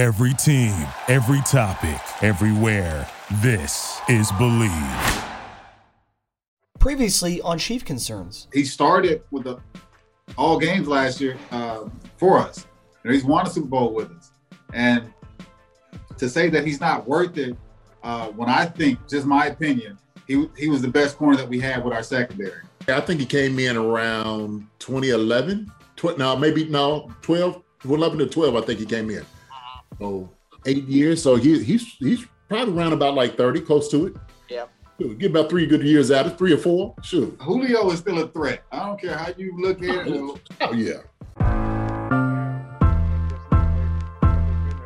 Every team, every topic, everywhere. This is Believe. Previously on Chief Concerns. He started with the all games last year uh, for us. You know, he's won a Super Bowl with us. And to say that he's not worth it, uh, when I think, just my opinion, he, he was the best corner that we had with our secondary. I think he came in around 2011. Tw- no, maybe no, 12, 11 to 12. I think he came in. So eight years. So he, he's he's probably around about like 30, close to it. Yeah. Get about three good years out of three or four. Sure. Julio is still a threat. I don't care how you look at it. Oh yeah.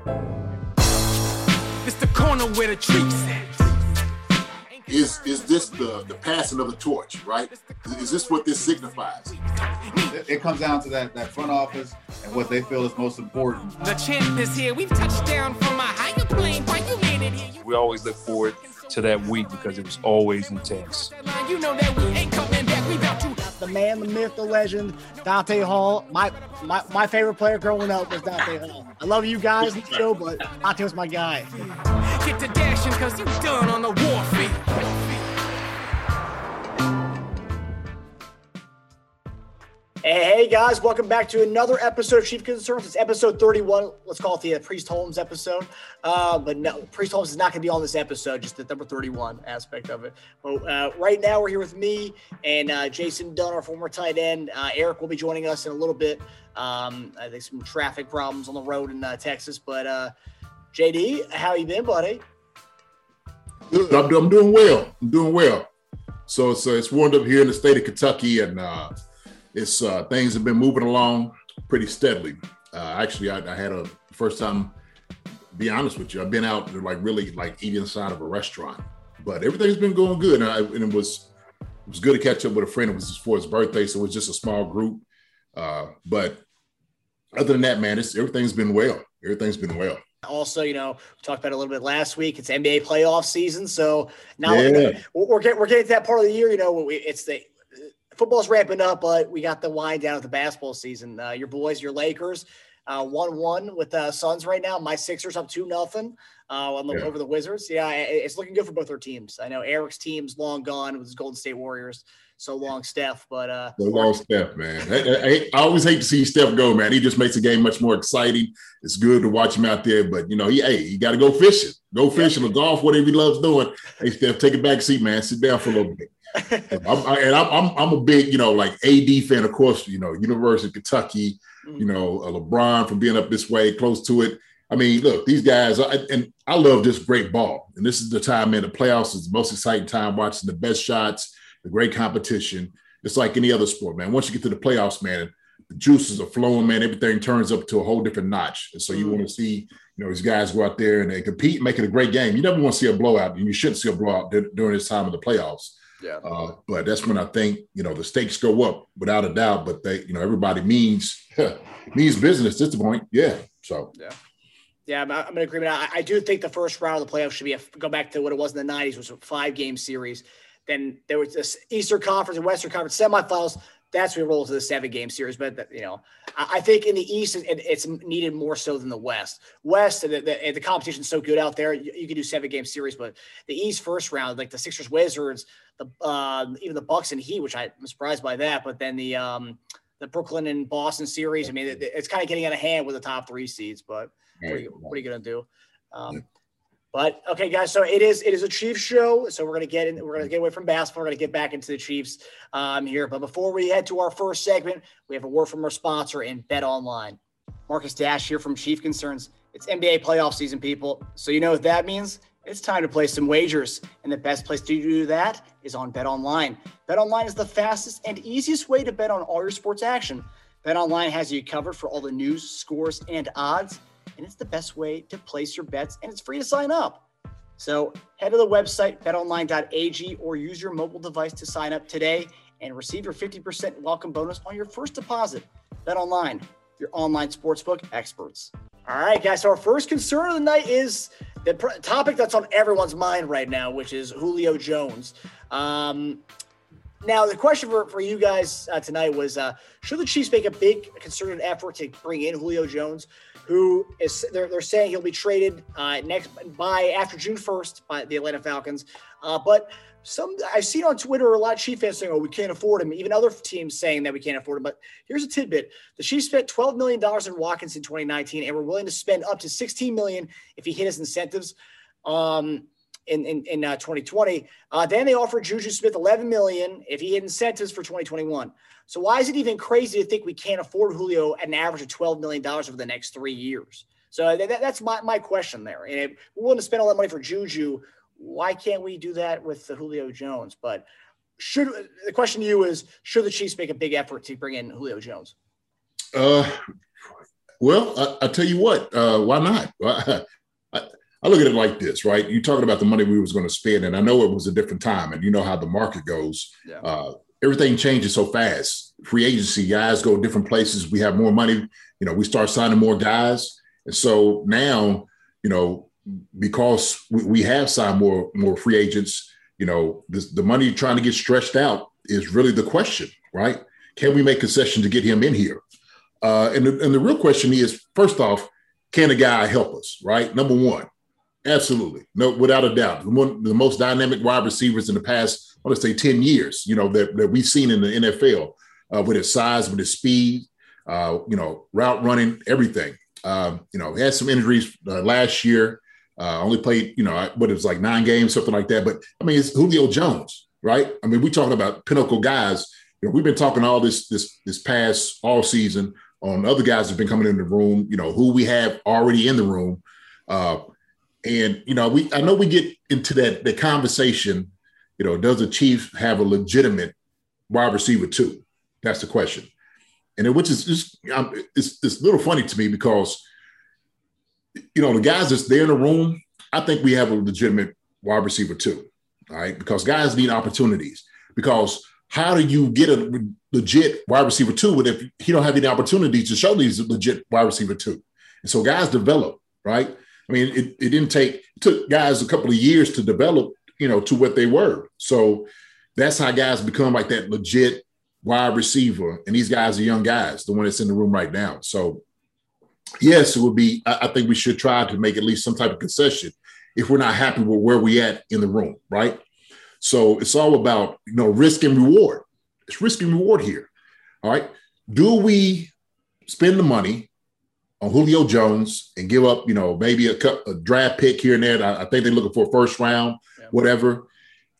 Oh, it's the corner where the treats at. Is is this the the passing of the torch, right? Is this what this signifies? It, it comes down to that, that front office and what they feel is most important. The champ is here. We've touched down from a higher plane. Why you made it here? We always look forward to that week because it was always intense. You know that we ain't coming back. We about to The man, the myth, the legend, Dante Hall. My my, my favorite player growing up was Dante Hall. I love you guys the show, but Dante was my guy. get to dashing because you done on the warfare. Hey, guys, welcome back to another episode of Chief Concerns. It's episode 31. Let's call it the uh, Priest Holmes episode. Uh, but no, Priest Holmes is not going to be on this episode, just the number 31 aspect of it. But uh, right now, we're here with me and uh, Jason Dunn, our former tight end. Uh, Eric will be joining us in a little bit. Um, I think some traffic problems on the road in uh, Texas. But JD, how you been, buddy? Good. I'm, I'm doing well. I'm doing well. So it's uh, it's warmed up here in the state of Kentucky, and it's uh, things have been moving along pretty steadily. Uh, actually, I, I had a first time. Be honest with you, I've been out like really like eating inside of a restaurant, but everything's been going good, and, I, and it was it was good to catch up with a friend. It was for his birthday, so it was just a small group. Uh, but other than that, man, it's everything's been well. Everything's been well. Also, you know, we talked about it a little bit last week. It's NBA playoff season, so now Yeah. we're, we're getting we're getting to that part of the year. You know, we, it's the football's ramping up, but we got the wind down of the basketball season. Uh, your boys, your Lakers, uh, one one with the Suns right now. My Sixers up two nothing uh, the, Yeah. over the Wizards. Yeah, it's looking good for both our teams. I know Eric's team's long gone with his Golden State Warriors. So long, Steph, but uh, So long, Steph, man. I, I- I always hate to see Steph go, man. He just makes the game much more exciting. It's good to watch him out there, but you know, he hey, you got to go fishing, go fishing or golf, whatever he loves doing. Hey, Steph, take a back seat, man. Sit down for a little bit. I'm, I, and I'm, I'm I'm a big, you know, like AD fan, of course. You know, University of Kentucky. You know, uh, LeBron from being up this way, close to it. I mean, look, these guys, I, and I love this great ball. And this is the time, man. The playoffs is the most exciting time watching the best shots, the great competition. It's like any other sport, man. Once you get to the playoffs, man, the juices are flowing, man. Everything turns up to a whole different notch. And so you want to see, you know, these guys go out there and they compete, make it a great game. You never want to see a blowout, and you shouldn't see a blowout dur- during this time of the playoffs. Yeah. Uh, but that's when I think you know the stakes go up without a doubt. But they, you know, everybody means means business at the point. Yeah. So Yeah, I'm, I'm in agreement. I, I do think the first round of the playoffs should be a, go back to what it was in the '90s, which was a five-game series. Then there was this Eastern Conference and Western Conference semifinals. That's where we roll to the seven-game series. But you know, I, think in the East, it, it's needed more so than the West. West, the, the, the competition's so good out there. You, you can do seven-game series, but the East first round, like the Sixers, Wizards, the uh, even the Bucks and Heat, which I'm surprised by that. But then the um, the Brooklyn and Boston series. I mean, it, it's kind of getting out of hand with the top three seeds, but what are you, what are you gonna do? Um, but okay, guys. So it is it is a Chiefs show. So we're gonna get in. We're gonna get away from basketball. We're gonna get back into the Chiefs um, here. But before we head to our first segment, we have a word from our sponsor in Bet Online. Marcus Dash here from Chief Concerns. It's NBA playoff season, people. So you know what that means. It's time to place some wagers, and the best place to do that is on Bet Online. Bet Online is the fastest and easiest way to bet on all your sports action. Bet Online has you covered for all the news, scores, and odds, and it's the best way to place your bets, and it's free to sign up. So head to the website betonline.ag or use your mobile device to sign up today and receive your 50% welcome bonus on your first deposit. Bet Online, your online sportsbook experts. All right, guys. So our first concern of the night is the pr- topic that's on everyone's mind right now, which is Julio Jones. Um, Now, the question for, for you guys uh, tonight was uh, should the Chiefs make a big concerted effort to bring in Julio Jones, who is they're, they're saying he'll be traded uh, next by after June 1st by the Atlanta Falcons. Uh, but some I've seen on Twitter a lot of Chief fans saying, "Oh, we can't afford him." Even other teams saying that we can't afford him. But here's a tidbit: the Chiefs spent 12 million dollars in Watkins in 2019, and we're willing to spend up to 16 million if he hit his incentives. Um, in in, in uh, 2020. Uh, then they offered Juju Smith 11 million if he hit incentives for 2021. So why is it even crazy to think we can't afford Julio at an average of 12 million dollars over the next three years? So that, that's my, my question there. And if we're willing to spend all that money for Juju, why can't we do that with the Julio Jones? But should the question to you is should the Chiefs make a big effort to bring in Julio Jones? Uh, well, I, I tell you what, uh, why not? I look at it like this, right? You're talking about the money we was going to spend, and I know it was a different time, and you know how the market goes. Yeah. Uh, everything changes so fast. Free agency guys go different places. We have more money. You know, we start signing more guys, and so now, you know, because we, we have signed more more free agents, you know, this, the money trying to get stretched out is really the question, right? Can we make concession to get him in here? Uh, and, the, and the real question is, first off, can a guy help us, right? Number one. Absolutely, no, without a doubt, one the most dynamic wide receivers in the past, I want to say, ten years. You know that, that we've seen in the NFL uh, with his size, with his speed, uh, you know, route running, everything. Um, you know, had some injuries uh, last year. Uh, only played, you know, what it was like nine games, something like that. But I mean, it's Julio Jones, right? I mean, we're talking about pinnacle guys. You know, we've been talking all this this this past all season on other guys have been coming in the room. You know, who we have already in the room. Uh, and you know, we I know we get into that the conversation. You know, does the Chiefs have a legitimate wide receiver too? That's the question. And it, which is just it's, it's a little funny to me because you know the guys that's there in the room. I think we have a legitimate wide receiver too. All right, because guys need opportunities. Because how do you get a legit wide receiver two if he don't have any opportunities to show these legit wide receiver two? And so guys develop, right? I mean, it, it didn't take it took guys a couple of years to develop, you know, to what they were. So that's how guys become like that legit wide receiver. And these guys are young guys, the one that's in the room right now. So yes, it would be. I, I think we should try to make at least some type of concession if we're not happy with where we at in the room, right? So it's all about you know risk and reward. It's risk and reward here. All right. Do we spend the money on Julio Jones and give up, you know, maybe a, cup a draft pick here and there. I, I, think they're looking for a first round, yeah. whatever.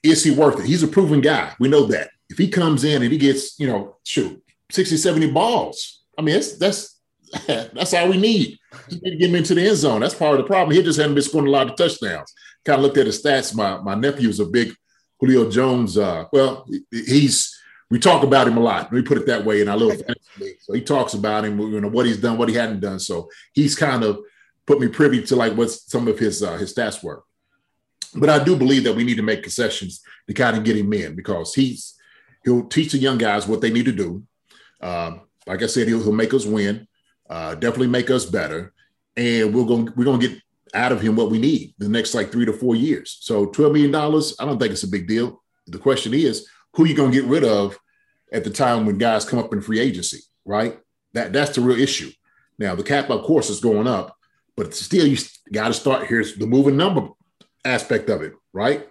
Is he worth it? He's a proven guy. We know that. If he comes in and he gets, you know, shoot, 60, 70 balls, I mean, that's that's that's all we need. to get him into the end zone. That's part of the problem. He just hadn't been scoring a lot of touchdowns. Kind of looked at his stats. My my nephew is a big Julio Jones. Uh, well, he's we talk about him a lot. Let me put it that way in our little family. So he talks about him, you know, what he's done, what he hadn't done. So he's kind of put me privy to like what some of his uh, his stats were. But I do believe that we need to make concessions to kind of get him in because he's he'll teach the young guys what they need to do. Um, like I said, he'll, he'll make us win, uh, definitely make us better, and we're going we're going to get out of him what we need the next like three to four years. So twelve million dollars, I don't think it's a big deal. The question is, who you going to get rid of at the time when guys come up in free agency, right? That that's the real issue. Now the cap, of course, is going up, but still, you got to start. Here's the moving number aspect of it, right?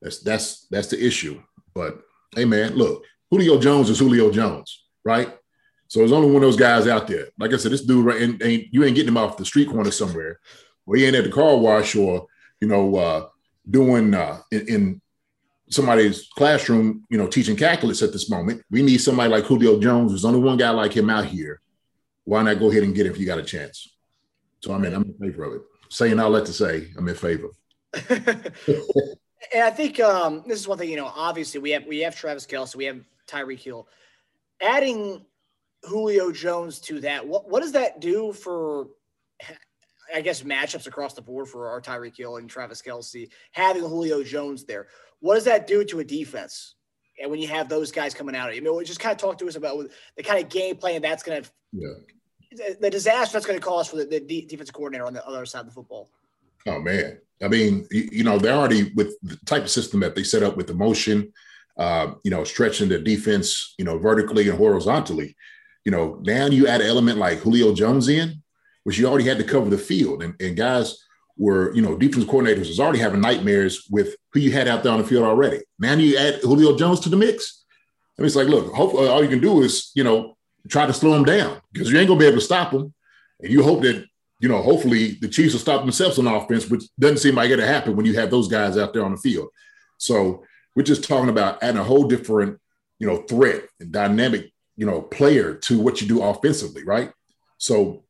That's that's that's the issue. But hey, man, look, Julio Jones is Julio Jones, right? So there's only one of those guys out there. Like I said, this dude ain't, ain't you ain't getting him off the street corner somewhere, or he ain't at the car wash, or you know, uh, doing uh, in, in somebody's classroom, you know, teaching calculus at this moment. We need somebody like Julio Jones. There's only one guy like him out here. Why not go ahead and get him if you got a chance? So I mean, I'm in favor of it. Saying all that to say, I'm in favor. and I think um, this is one thing. You know, obviously we have we have Travis Kelce, we have Tyreek Hill. Adding Julio Jones to that, what what does that do for? I guess matchups across the board for our Tyreek Hill and Travis Kelce having Julio Jones there. What does that do to a defense? And when you have those guys coming out, I mean, just kind of talk to us about the kind of game plan that's going to, yeah. the disaster that's going to cause for the, the defensive coordinator on the other side of the football. Oh man, I mean, you, you know, they're already with the type of system that they set up with the motion. uh, you know, stretching the defense, you know, vertically and horizontally. You know, now you add an element like Julio Jones in, which you already had to cover the field, and, and guys were, you know, defense coordinators was already having nightmares with who you had out there on the field already. Now you add Julio Jones to the mix. I mean, it's like, look, hopefully uh, all you can do is, you know, try to slow him down because you ain't gonna be able to stop him. And you hope that, you know, hopefully the Chiefs will stop themselves on offense, which doesn't seem like it'll happen when you have those guys out there on the field. So we're just talking about adding a whole different, you know, threat and dynamic, you know, player to what you do offensively, right? So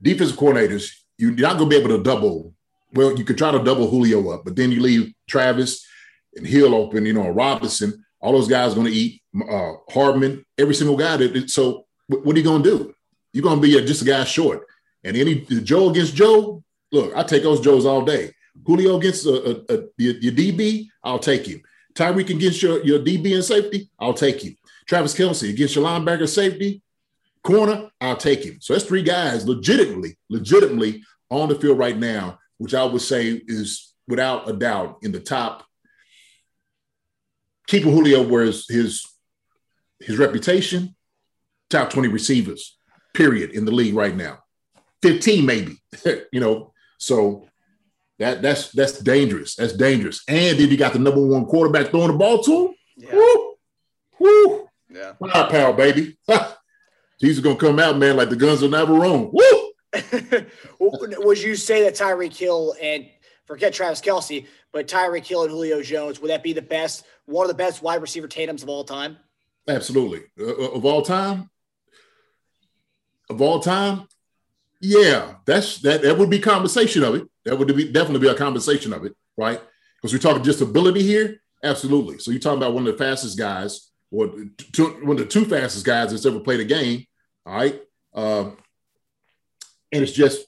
defensive coordinators, you're not going to be able to double. Well, you could try to double Julio up, but then you leave Travis and Hill open, you know, Robinson. All those guys going to eat uh, Hardman, every single guy. That, so what are you going to do? You're going to be a, just a guy short. And any Joe against Joe, look, I take those Joes all day. Julio against a, a, a, your, your DB, I'll take you. Tyreek against your, your DB and safety, I'll take you. Travis Kelce against your linebacker safety, corner, I'll take him. So that's three guys legitimately, legitimately on the field right now, which I would say is without a doubt in the top. Keeping Julio where his, his his reputation, top 20 receivers, period, in the league right now. 15, maybe. you know, so that that's that's dangerous. That's dangerous. And then you got the number one quarterback throwing the ball to him. Yeah. Woo! Woo! Yeah. Firepower, baby. He's gonna come out, man, like the guns are never wrong. Woo! would you say that Tyreek Hill and forget Travis Kelce, but Tyreek Hill and Julio Jones, would that be the best, one of the best wide receiver tandems of all time? Absolutely. Uh, uh, of all time? Of all time? Yeah, that's that that would be conversation of it. That would be definitely be a conversation of it, right? Because we're talking just ability here. Absolutely. So you're talking about one of the fastest guys, or two, one of the two fastest guys that's ever played a game. All right. Um, and it's just,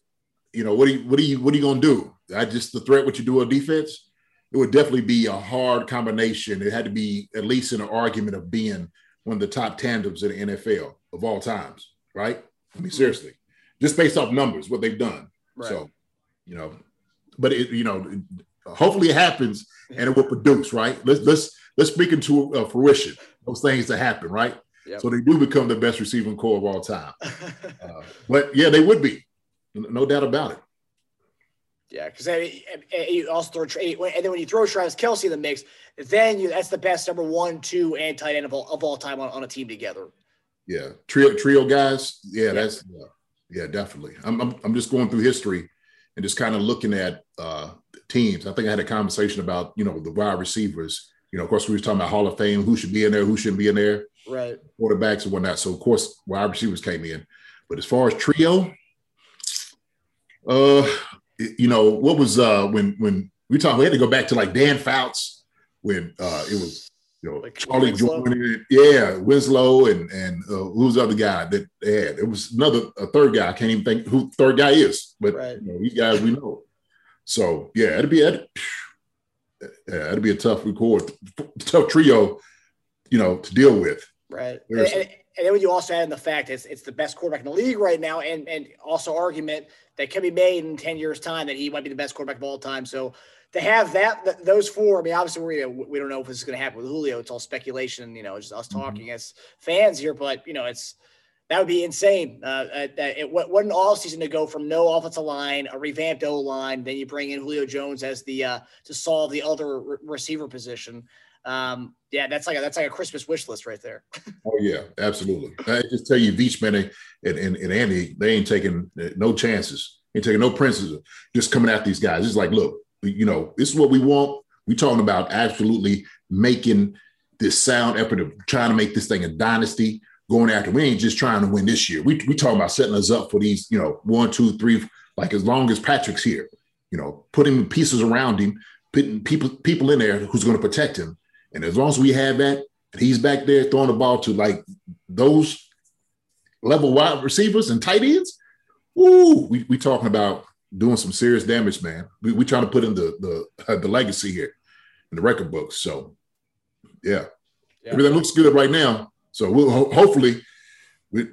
you know, what are you, what are you, what are you going to do? I just the threat what you do on defense. It would definitely be a hard combination. It had to be at least in an argument of being one of the top tandems in the NFL of all times, right? I mean, seriously, just based off numbers, what they've done. Right. So, you know, but it, you know, hopefully it happens and it will produce, right? Let's let's let's speak into uh, fruition those things that happen, right? Yep. So they do become the best receiving core of all time. uh, but yeah, they would be no doubt about it. Yeah, because you also throw and then when you throw Travis Kelce in the mix, then you that's the best number one, two, and tight end of all, of all time on, on a team together. Yeah, trio trio guys. Yeah, yeah. that's yeah, yeah, definitely. I'm, I'm I'm just going through history and just kind of looking at uh, teams. I think I had a conversation about you know the wide receivers. You know, of course, we were talking about Hall of Fame, who should be in there, who shouldn't be in there, right? Quarterbacks and whatnot. So of course, wide receivers came in, but as far as trio, uh, you know, what was uh when when we talked, we had to go back to like Dan Fouts when uh it was you know like Charlie Joiner, yeah, Winslow and and uh, who's the other guy that they had? It was another a third guy. I can't even think who third guy is, but right. you know, these guys we know. So yeah, it'd be it'd, yeah, it'd be a tough record, tough trio, you know, to deal with. Right. And, and then when you also add in the fact it's it's the best quarterback in the league right now, and and also argument that can be made in ten years' time that he might be the best quarterback of all time. So to have that th- those four, I mean, obviously we we don't know if this is going to happen with Julio. It's all speculation, you know, just us mm-hmm. talking mm-hmm. as fans here. But you know, it's that would be insane. Uh, uh it, what what an all season to go from no offensive line, a revamped O line, then you bring in Julio Jones as the uh, to solve the other re- receiver position um, yeah, that's like a, that's like a Christmas wish list right there. oh yeah, absolutely. I just tell you, Veachman and, and, and Andy, they ain't taking no chances, ain't taking no princes, just coming at these guys. It's like, look, you know, this is what we want. We talking about absolutely making this sound effort of trying to make this thing a dynasty. Going after, we ain't just trying to win this year. We we talking about setting us up for these, you know, one, two, three, like as long as Patrick's here, you know, putting pieces around him, putting people people in there who's going to protect him and as long as we have that, and he's back there throwing the ball to like those level wide receivers and tight ends. Ooh, we we talking about doing some serious damage, man. We we trying to put in the the uh, the legacy here in the record books. So, yeah, yeah. everything looks good right now. So we'll ho- hopefully, we,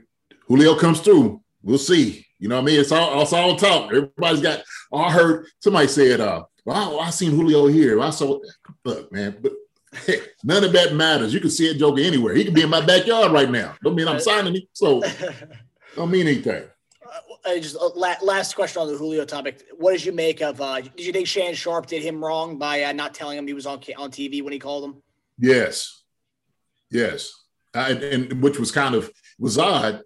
Julio comes through. We'll see. You know what I mean? It's all it's all talk. Everybody's got. I heard somebody said, "Uh, well, I, I seen Julio here. I saw." Look, man, but None of that matters. You can see a Joker anywhere. He could be in my backyard right now. Don't mean I'm signing him. So don't mean anything. Uh, just uh, la- last question on the Julio topic. What did you make of? Uh, did you think Shannon Sharpe did him wrong by uh, not telling him he was on on TV when he called him? Yes, yes, I, and which was kind of was odd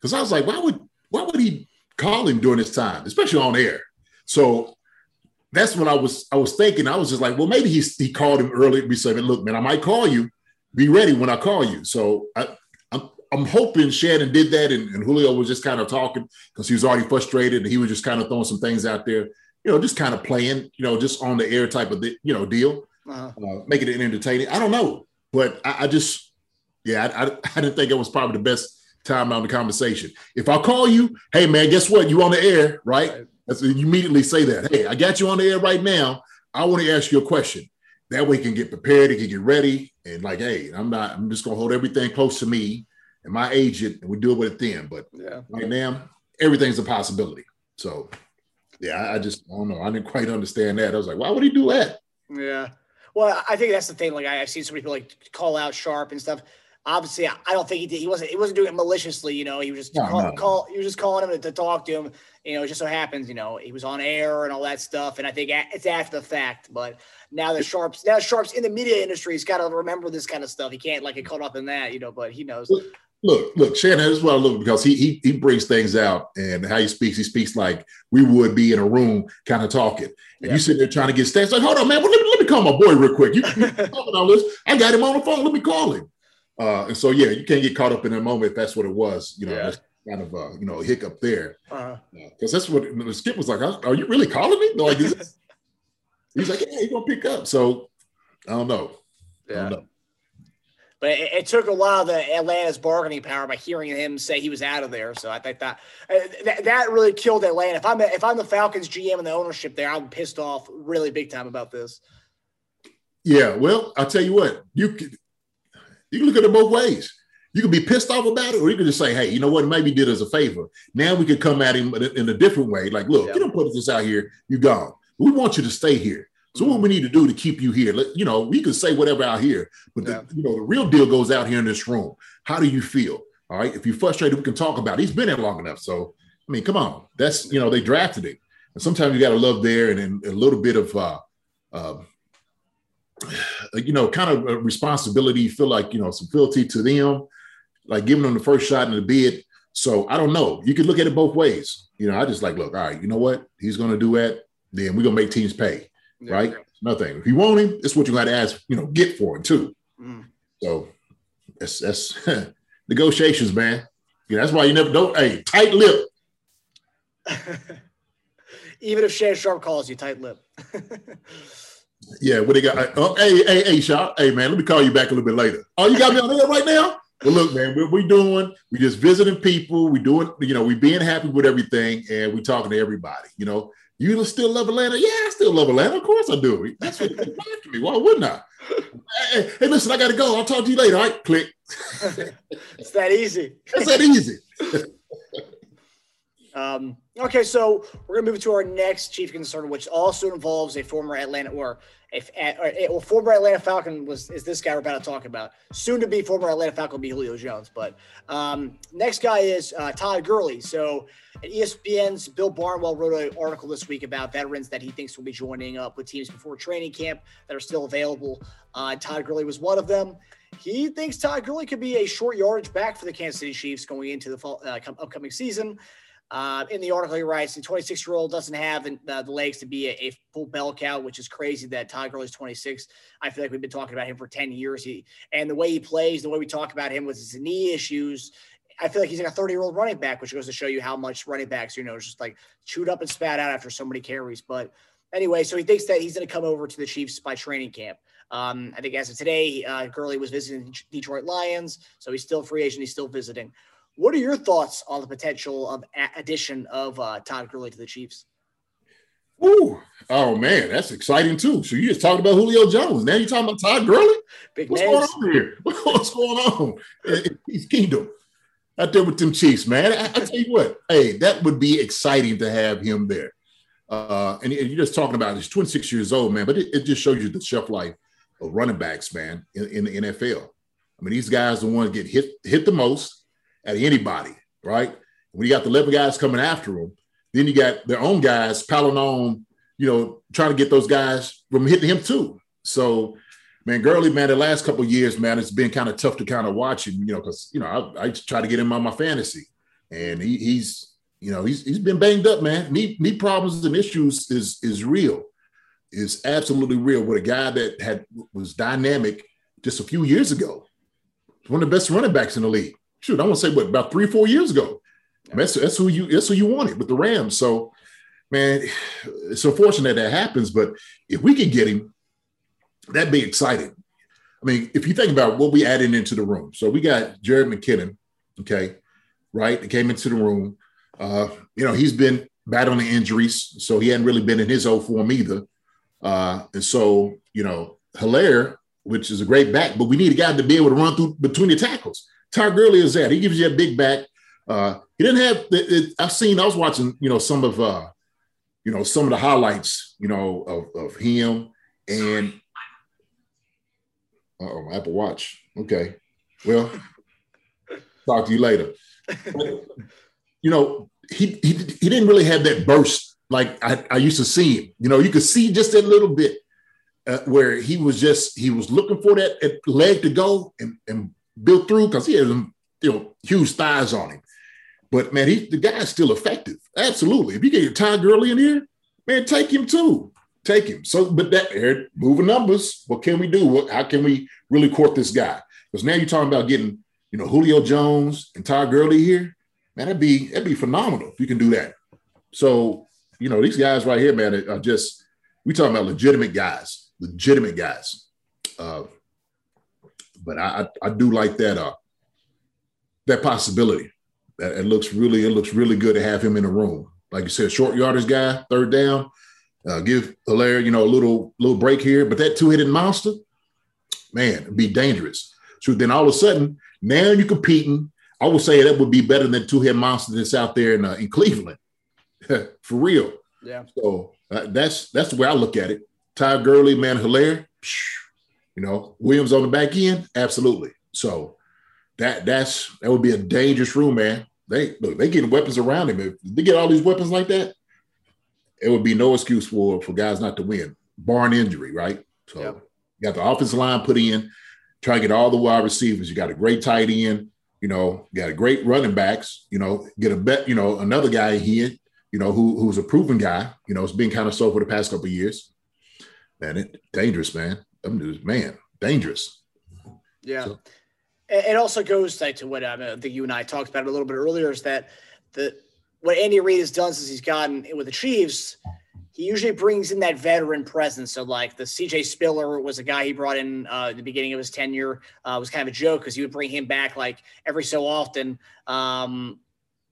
because I was like, why would why would he call him during this time, especially on air? So that's when I was I was thinking. I was just like, well, maybe he he called him early. Be saying, look, man, I might call you. Be ready when I call you. So I, I'm I'm hoping Shannon did that, and, and Julio was just kind of talking because he was already frustrated, and he was just kind of throwing some things out there, you know, just kind of playing, you know, just on the air type of you know deal, Uh-huh. uh, making it entertaining. I don't know, but I, I just, yeah, I, I, I didn't think it was probably the best time on the conversation. If I call you, hey man, guess what? You on the air, right? Right. That's you immediately say that. Hey, I got you on the air right now. I want to ask you a question. That way, he can get prepared, he can get ready, and like, hey, I'm not. I'm just gonna hold everything close to me and my agent, and we do it with it then. But Yeah. right now, everything's a possibility. So, yeah, I, I just I don't know. I didn't quite understand that. I was like, why would he do that? Yeah. Well, I think that's the thing. Like I, I've seen so many people like call out Sharpe and stuff. Obviously, I don't think he did. He wasn't. He wasn't doing it maliciously. You know, he was just No, call, no. call. He was just calling him to, to talk to him. You know, it just so happens. You know, he was on air and all that stuff. And I think it's after the fact. But now that Sharpe's now Sharpe's in the media industry, he's got to remember this kind of stuff. He can't like get caught up in that. You know, but he knows. Look, look, Shannon, this is what I look because he he he brings things out and how he speaks, he speaks like we would be in a room kind of talking. And Yeah. you sitting there trying to get stats. Like, hold on, man. Well, let, me, let me call my boy real quick. You, you talking all this? I got him on the phone. Let me call him. Uh, and so yeah, you can't get caught up in that moment if that's what it was. You know, Yeah. that's kind of a you know a hiccup there Uh, because that's what the skip was like. Are you really calling me? Like, is this- he's like, yeah, he's gonna pick up. So I don't know. I don't know. But it, it took a while the Atlanta's bargaining power by hearing him say he was out of there. So I think that uh, that, that really killed Atlanta. If I'm if I'm the Falcons GM and the ownership there, I'm pissed off really big time about this. Yeah, well, I'll tell you what, you could you can look at it both ways. You can be pissed off about it, or you can just say, hey, you know what, maybe he did us a favor. Now we could come at him in a- different way. Like, look, Yeah. you don't put this out here, you gone. We want you to stay here. So what we need to do to keep you here, let- you know, we can say whatever out here, but Yeah. the, you know, the real deal goes out here in this room. How do you feel? All right. If you're frustrated, we can talk about it. He's been there long enough. So, I mean, come on. That's, you know, they drafted him. And sometimes you got to love there and, and a little bit of, uh, um, you know, kind of a responsibility. You feel like, you know, some fealty to them, like giving them the first shot in the bid. So I don't know. You could look at it both ways. You know, I just like, look, all right, you know what? He's going to do that. Then we're going to make teams pay, right? Nothing. If you want him, it's what you got to ask, you know, get for him too. Mm. So that's, that's negotiations, man. Yeah, that's why you never don't. Hey, tight lip. Even if Shannon Sharpe calls you, tight lip. Yeah, what they got? Oh, hey, hey, hey, Shaw. Hey, man, let me call you back a little bit later. Oh, you got me on there right now? Well, look, man, what we doing? We just visiting people. We doing, you know, we being happy with everything, and we talking to everybody. You know, you still love Atlanta? Yeah, I still love Atlanta. Of course I do. That's what they after me. Why wouldn't I? Hey, hey, listen, I got to go. I'll talk to you later. All right, click. it's that easy. That's that easy. Um, okay, so we're gonna move to our next chief concern, which also involves a former Atlanta or if or, a- well, former Atlanta Falcon was is this guy we're about to talk about. Soon to be former Atlanta Falcon will be Julio Jones, but um, next guy is uh, Todd Gurley. So at ESPN's Bill Barnwell wrote an article this week about veterans that he thinks will be joining up with teams before training camp that are still available. Uh, Todd Gurley was one of them. He thinks Todd Gurley could be a short yardage back for the Kansas City Chiefs going into the fall, uh, upcoming season. Uh, in the article, he writes the 26 year old doesn't have uh, the legs to be a, a full bell cow, which is crazy that Todd Gurley's 26. I feel like we've been talking about him for 10 years. He and the way he plays, the way we talk about him with his knee issues. I feel like he's like a 30 year old running back, which goes to show you how much running backs, you know, just like chewed up and spat out after so many carries. But anyway, so he thinks that he's going to come over to the Chiefs by training camp. Um, I think as of today, uh, Gurley was visiting Detroit Lions, so he's still free agent. He's still visiting. What are your thoughts on the potential of addition of uh, Todd Gurley to the Chiefs? Ooh. Oh man, that's exciting too. So you just talked about Julio Jones. Now you're talking about Todd Gurley? Big What's names. going on here? What's going on? in Chiefs Kingdom. Out there with them Chiefs, man. I, I tell you what, hey, that would be exciting to have him there. Uh, and, and you're just talking about he's 26 years old, man, but it, it just shows you the shelf life of running backs, man, in, in the NFL. I mean, these guys are the ones get hit hit the most at anybody, right? When you got the 11 guys coming after them, then you got their own guys piling on, you know, trying to get those guys from hitting him too. So, man, Gurley, man, the last couple years, man, it's been kind of tough to kind of watch him, you know, because you know I, I try to get him on my fantasy, and he, he's, you know, he's he's been banged up, man. Knee knee problems and issues is is real, is absolutely real. With a guy that had was dynamic just a few years ago, one of the best running backs in the league. Shoot, I want to say what about three, four years ago. That's, that's who you that's who you wanted with the Rams. So, man, it's unfortunate that happens, but if we can get him, that'd be exciting. I mean, if you think about what we added into the room, so we got Jerick McKinnon, okay, right? That came into the room. Uh, you know, he's been battling injuries, so he hadn't really been in his old form either. Uh, and so, you know, Helaire, which is a great back, but we need a guy to be able to run through between the tackles. Todd Gurley is that. He gives you a big back. Uh, he didn't have. It, it, I've seen. I was watching. You know some of. Uh, you know some of the highlights. You know of, of him and. Oh, Apple Watch. Okay. Well, talk to you later. you know he, he he didn't really have that burst like I, I used to see him. You know, you could see just a little bit uh, where he was just he was looking for that leg to go and, and built through because he had you know huge thighs on him. But man, he the guy's still effective. Absolutely. If you get your Todd Gurley in here, man, take him too. Take him. So, but that moving numbers. What can we do? What, how can we really court this guy? Because now you're talking about getting, you know, Julio Jones and Todd Gurley here. Man, that'd be that'd be phenomenal if you can do that. So, you know, these guys right here, man, are just we talking about legitimate guys, legitimate guys. Uh, but I, I, do like that uh that possibility That it looks really it looks really good to have him in the room. Like you said, short yardage guy, third down. Uh, give Helaire, you know, a little little break here, but that two headed monster, man, be dangerous. So then all of a sudden, now you're competing. I would say that would be better than two head monster that's out there in uh, in Cleveland, for real. Yeah. So uh, that's that's the way I look at it. Ty Gurley, man, Helaire, you know, Williams on the back end, absolutely. So that that's that would be a dangerous room, man. They look, they getting weapons around him. If they get all these weapons like that, it would be no excuse for for guys not to win, barring injury, right? So yep. you got the offensive line put in, try to get all the wide receivers. You got a great tight end, you know, you got a great running backs, you know, get a bet, you know, another guy here, you know, who who's a proven guy, you know, it's been kind of so for the past couple years. Man, it dangerous, man. Man, dangerous. Yeah. So, it also goes to what um, I think you and I talked about a little bit earlier is that the what Andy Reid has done since he's gotten with the Chiefs, he usually brings in that veteran presence. So like the CJ Spiller was a guy he brought in uh, at the beginning of his tenure. Uh, was kind of a joke because he would bring him back like every so often. Um,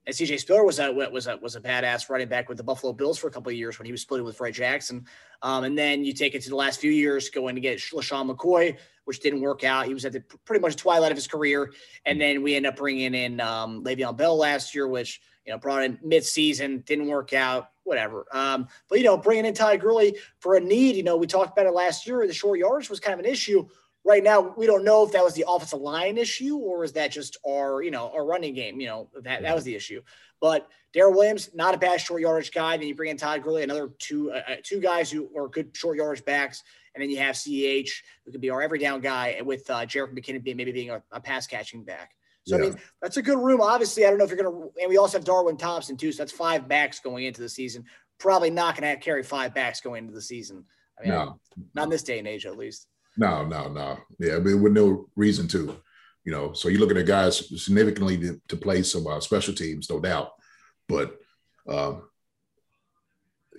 and CJ Spiller was a was a was a badass running back with the Buffalo Bills for a couple of years when he was splitting with Fred Jackson. Um, and then you take it to the last few years, going to get LeSean McCoy, which didn't work out. He was at the pretty much twilight of his career. And then we end up bringing in um, Le'Veon Bell last year, which you know brought in mid-season, didn't work out. Whatever. Um, but you know, bringing in Ty Gurley for a need. You know, we talked about it last year. The short yards was kind of an issue right now we don't know if that was the offensive line issue or is that just our you know our running game you know that, that was the issue. But Darrel Williams not a bad short yardage guy. Then you bring in Todd Gurley another two uh, uh two guys who are good short yardage backs. And then you have CEH who could be our every down guy with uh, Jerick McKinnon being maybe being a, a pass catching back. So yeah. I mean that's a good room. Obviously I don't know if you're gonna and we also have Darwin Thompson too so that's five backs going into the season. Probably not gonna have carry five backs going into the season. I mean no. not in this day and age at least no, no, no. Yeah, I mean, with no reason to, you know. So you're looking at guys significantly to, to play some uh, special teams, no doubt. But um,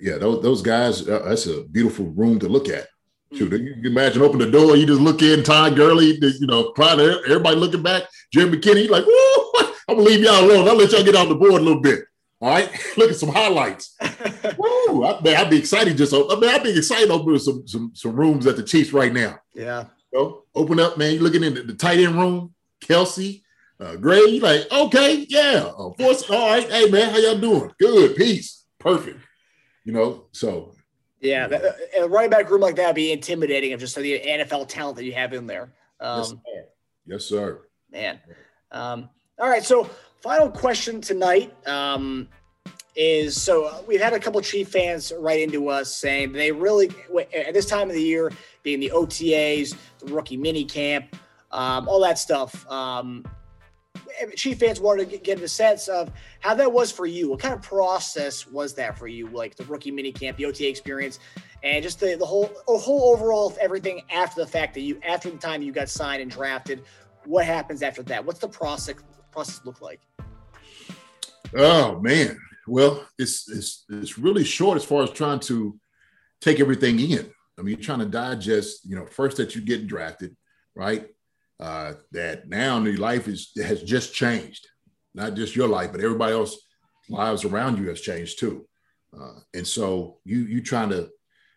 yeah, those, those guys, uh, that's a beautiful room to look at. Shoot, you can imagine open the door, you just look in, Todd Gurley, you know, probably everybody looking back, Jim McKinney, like, woo, I'm gonna leave y'all alone. I'll let y'all get on the board a little bit. All right, look at some highlights. Woo! I, man, I'd be excited just. I mean, I'd be excited opening some some some rooms at the Chiefs right now. Yeah. You know, open up, man. You're looking in the, the tight end room. Kelce, uh, Gray, like, okay, yeah. Uh, Force, all right. Hey, man, how y'all doing? Good, peace, perfect. You know, so Yeah, that- uh, a running back room like that would be intimidating of just so the NFL talent that you have in there. yes, Um, sir. Yes, sir. man. Um, all right, so final question tonight um, is so uh, we've had a couple Chief fans write into us saying they really at this time of the year, being the OTAs, the rookie mini camp, um, all that stuff. Um, Chief fans wanted to get- a sense of how that was for you. What kind of process was that for you, like the rookie mini camp, the OTA experience, and just the, the whole whole overall everything after the fact that you after the time you got signed and drafted. What happens after that? What's the process process look like? Oh man. Well, it's it's it's really short as far as trying to take everything in. I mean, you're trying to digest, you know, first that you get drafted, right? Uh, that now your life is has just changed. Not just your life, but everybody else lives around you has changed too. Uh, and so you you trying to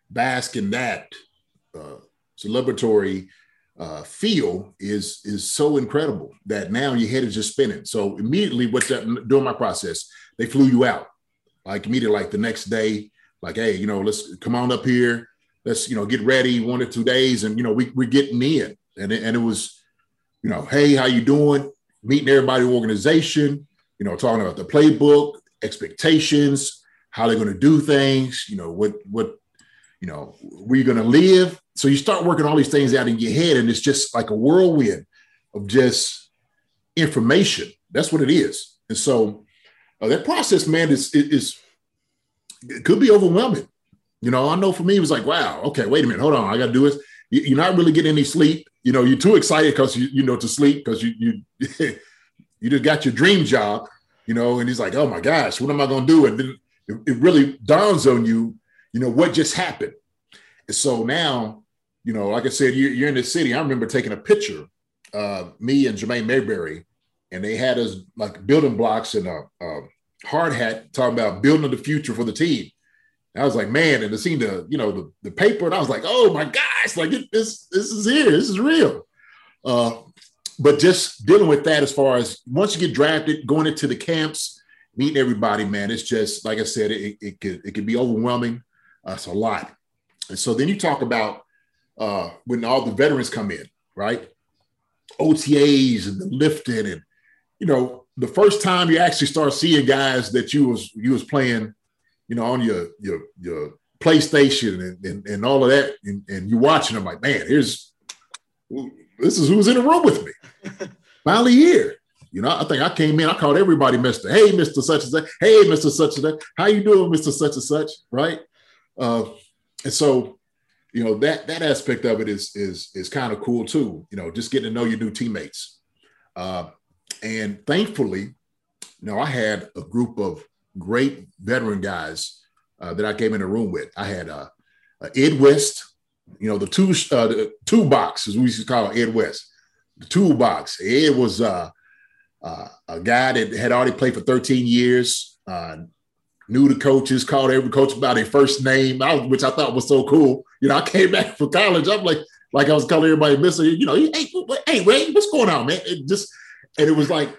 bask in that uh, celebratory uh, feel is is so incredible that now your head is just spinning. So immediately, what that during my process, they flew you out, like immediately, like the next day, like hey, you know, let's come on up here, let's you know get ready, one or two days, and you know we we're getting in, and it, and it was, you know, hey, how you doing? Meeting everybody, organization, you know, talking about the playbook, expectations, how they're going to do things, you know, what what you know, where you're going to live. So you start working all these things out in your head, and it's just like a whirlwind of just information. That's what it is. And so uh, that process, man, is is it could be overwhelming. You know, I know for me, it was like, wow, okay, wait a minute, hold on, I got to do this. You- You're not really getting any sleep. You know, you're too excited because you you know to sleep because you you you just got your dream job. You know, and he's like, oh my gosh, what am I going to do? And then it, it really dawns on you, you know, what just happened. So now, you know, like I said, you're, you're in the city. I remember taking a picture, uh, me and Jermaine Mayberry, and they had us like building blocks and a, a hard hat talking about building the future for the team. And I was like, man, and to see the, you know, the, the paper, and I was like, oh my gosh, like it, this, this is here, this is real. Uh, but just dealing with that as far as once you get drafted, going into the camps, meeting everybody, man, it's just like I said, it, it could it could be overwhelming. Uh, it's a lot. And so then you talk about uh, when all the veterans come in, right? OTAs and the lifting, and you know, the first time you actually start seeing guys that you was you was playing, you know, on your your your PlayStation and and, and all of that, and, and you watching them like, man, here's this is who's in the room with me. Finally here. You know, I think I came in, I called everybody Mr. Hey, Mr. Such and such. Hey, Mr. Such and such. How you doing, Mr. Such and such? Right. Uh, and so, you know, that that aspect of it is is is kind of cool too. You know, just getting to know your new teammates. Uh, and thankfully, you know, I had a group of great veteran guys uh, that I came in the room with. I had uh, uh, Ed West, you know, the two uh, the two box as we used to call Ed West, the toolbox. Ed was uh, uh, a guy that had already played for 13 years, uh, knew the coaches, called every coach by their first name, which I thought was so cool. You know, I came back from college, I'm like, like I was calling everybody Mister. You know, hey, hey, Ray, what's going on, man? It just, and it was like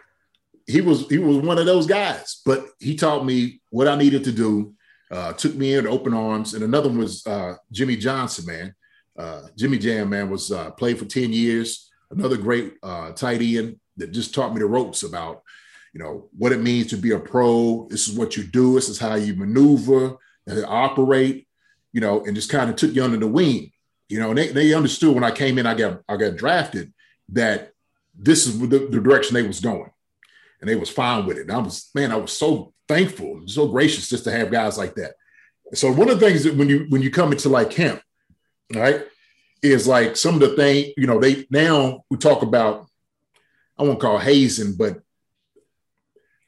he was he was one of those guys. But he taught me what I needed to do. Uh, took me in open arms, and another one was uh, Jimmie Johnson, man. Uh, Jimmy Jam, man, was uh, played for 10 years. Another great uh, tight end that just taught me the ropes about, you know, what it means to be a pro. This is what you do. This is how you maneuver and operate, you know, and just kind of took you under the wing, you know. And they, they understood when I came in, I got I got drafted that this is the, the direction they was going, and they was fine with it. And I was man, I was so thankful, so gracious just to have guys like that. So one of the things that when you when you come into like camp, right, is like some of the thing, you know, they now we talk about, I won't call hazing, but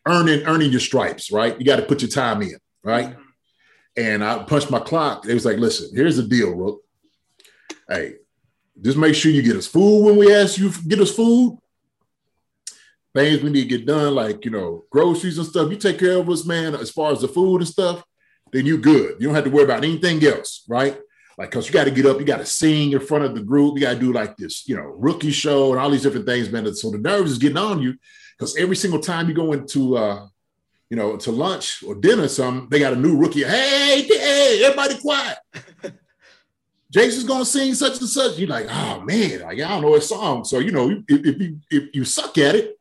earning earning your stripes, right? You got to put your time in, right? Mm-hmm. And I punched my clock. It was like, listen, here's the deal, Rook. Hey, just make sure you get us food when we ask you get us food. Things we need to get done, like you know, groceries and stuff. You take care of us, man. As far as the food and stuff, then you good. You don't have to worry about anything else, right? Like, cause you got to get up, you got to sing in front of the group, you got to do like this, you know, rookie show and all these different things, man. So the nerves is getting on you, because every single time you go into, uh, you know, to lunch or dinner, something they got a new rookie. Hey, hey, everybody quiet. Jason's gonna sing such and such. You're like, oh man, like, I don't know a song. So you know, if, if you if you suck at it,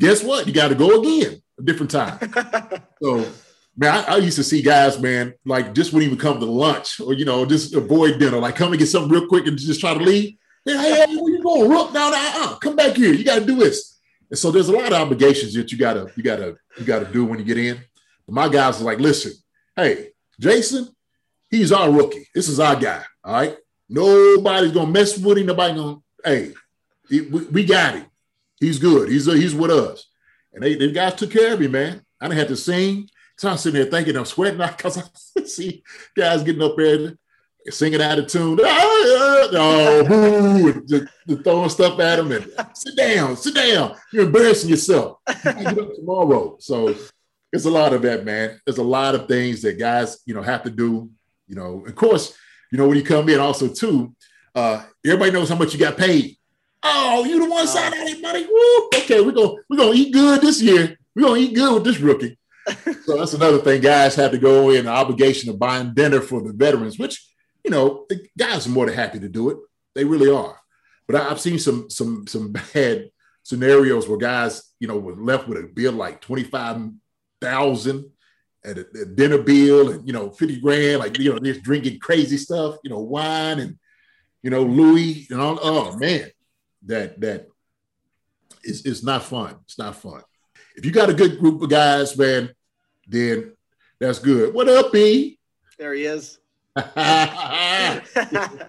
guess what? You got to go again a different time. so man, I, I, used to see guys, man, like just wouldn't even come to lunch or you know, just avoid dinner, like come and get something real quick and just try to leave. Man, hey, where you going? Rook down, uh, come back here. You got to do this. And so there's a lot of obligations that you gotta, you gotta, you gotta do when you get in. But my guys are like, listen, hey, Jason, he's our rookie. This is our guy. All right. Nobody's gonna mess with him. Nobody gonna. Hey, we, we got him. He's good. He's he's with us. And they, the guys took care of me, man. I didn't have to sing. So I'm sitting there thinking I'm sweating because I see guys getting up there singing out of tune. Oh, boo, just, just throwing stuff at him and sit down, sit down. You're embarrassing yourself. You get up tomorrow. So it's a lot of that, man. There's a lot of things that guys, you know, have to do. You know, of course, you know, when you come in, also too, uh, everybody knows how much you got paid. Oh, you the one signing that money? Woo! Okay, we're gonna we're gonna eat good this year. We're gonna eat good with this rookie. so that's another thing. Guys have to go in the obligation of buying dinner for the veterans, which you know, the guys are more than happy to do it. They really are. But I've seen some some some bad scenarios where guys, you know, were left with a bill like twenty five thousand at a, a, dinner bill and you know 50 grand like you know just drinking crazy stuff you know wine and you know louis and all oh man that that is it's not fun. It's not fun. If you got a good group of guys man then that's good. What up b there he is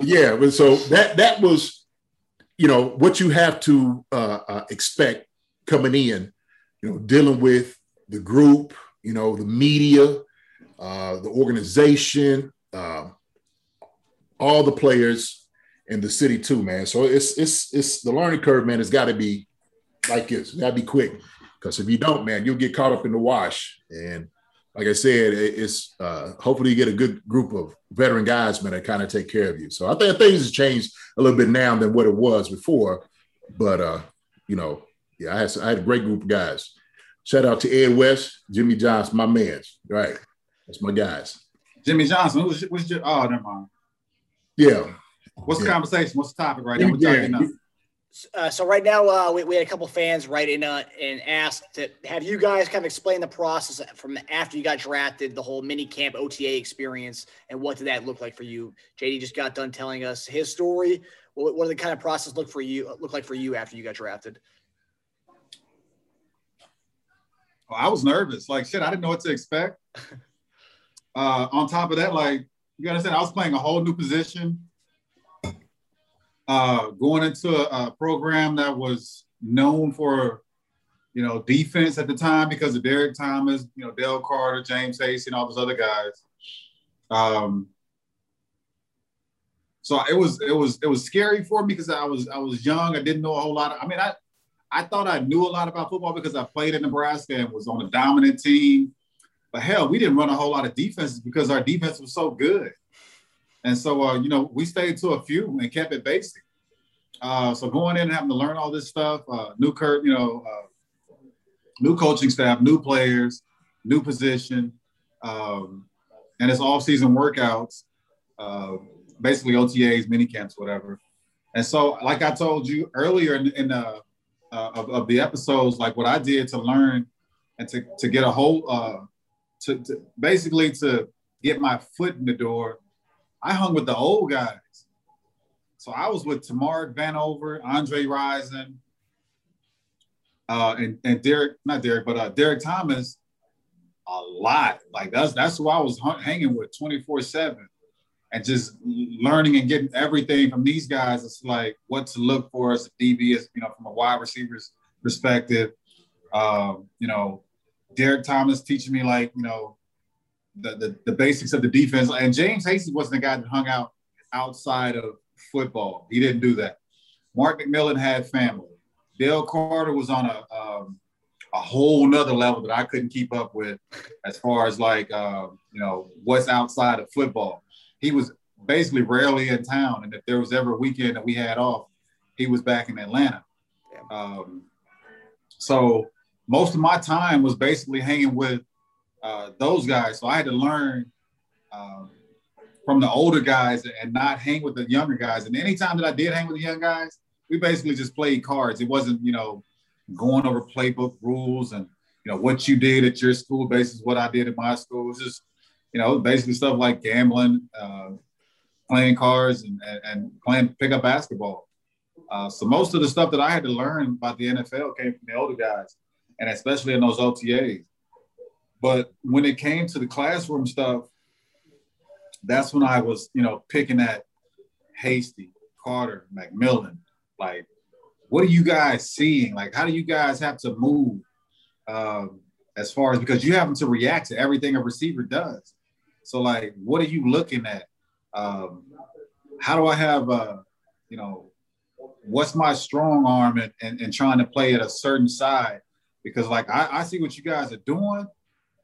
yeah but so that that was you know what you have to uh, uh, expect coming in you know dealing with the group, you know, the media, uh, the organization, uh, all the players, and the city too, man. So it's it's it's the learning curve, man. It's got to be like this. Got to be quick, because if you don't, man, you'll get caught up in the wash. And like I said, it's uh, hopefully you get a good group of veteran guys, man, that kind of take care of you. So I think things have changed a little bit now than what it was before. But uh, you know, yeah, I had I had a great group of guys. Shout out to Ed West, Jimmie Johnson, my man. Right. That's my guys. Jimmie Johnson, who's, who's your, oh, never mind. Yeah. What's yeah. the conversation? What's the topic right now? Yeah. Uh, so right now, uh, we, we, had a couple fans write in uh, and ask to have you guys kind of explain the process from after you got drafted, the whole mini camp OTA experience, and what did that look like for you? JD just got done telling us his story. What, what did the kind of process look for you look like for you after you got drafted? Oh, I was nervous. Like shit, I didn't know what to expect. Uh, on top of that, like you gotta understand, I was playing a whole new position. Uh, going into a, a, program that was known for, you know, defense at the time because of Derrick Thomas, you know, Dale Carter, James Hasty, and all those other guys. Um, so it was it was it was scary for me because I was I was young. I didn't know a whole lot. Of, I mean, I I thought I knew a lot about football because I played in Nebraska and was on a dominant team. But hell, we didn't run a whole lot of defenses because our defense was so good. And so, uh, you know, we stayed to a few and kept it basic. Uh, so going in and having to learn all this stuff, uh, new Kurt, you know, uh, new coaching staff, new players, new position, um, and it's all season workouts, uh, basically OTAs, mini camps, whatever. And so, like I told you earlier in, in the uh, of, of, the episodes, like what I did to learn and to, to get a whole, to, to basically to get my foot in the door, I hung with the old guys. So I was with Tamar Vanover, Andre Rison, uh, and, and Derrick, not Derek, but uh, Derrick Thomas a lot. Like that's that's who I was hanging with 24 7 and just learning and getting everything from these guys. It's like what to look for as a DB, as you know, from a wide receiver's perspective. Um, you know, Derrick Thomas teaching me like you know the, the, the basics of the defense. And James Hasty wasn't the guy that hung out outside of football. He didn't do that. Mark McMillian had family. Dale Carter was on a um, a whole nother level that I couldn't keep up with as far as like uh, you know what's outside of football he was basically rarely in town. And if there was ever a weekend that we had off, he was back in Atlanta. Um, so most of my time was basically hanging with uh, those guys. So I had to learn um, from the older guys and not hang with the younger guys. And anytime that I did hang with the young guys, we basically just played cards. It wasn't, you know, going over playbook rules and you know what you did at your school basis what I did at my school. It was just, you know, basically stuff like gambling, uh, playing cards, and, and, and playing pickup basketball. Uh, so most of the stuff that I had to learn about the NFL came from the older guys, and especially in those OTAs. But when it came to the classroom stuff, that's when I was, you know, picking at Hasty, Carter, McMillian. Like, what are you guys seeing? Like, how do you guys have to move um, as far as because you having to react to everything a receiver does. So, like, what are you looking at? Um, how do I have, uh, you know, what's my strong arm and, and, and trying to play at a certain side? Because, like, I, I see what you guys are doing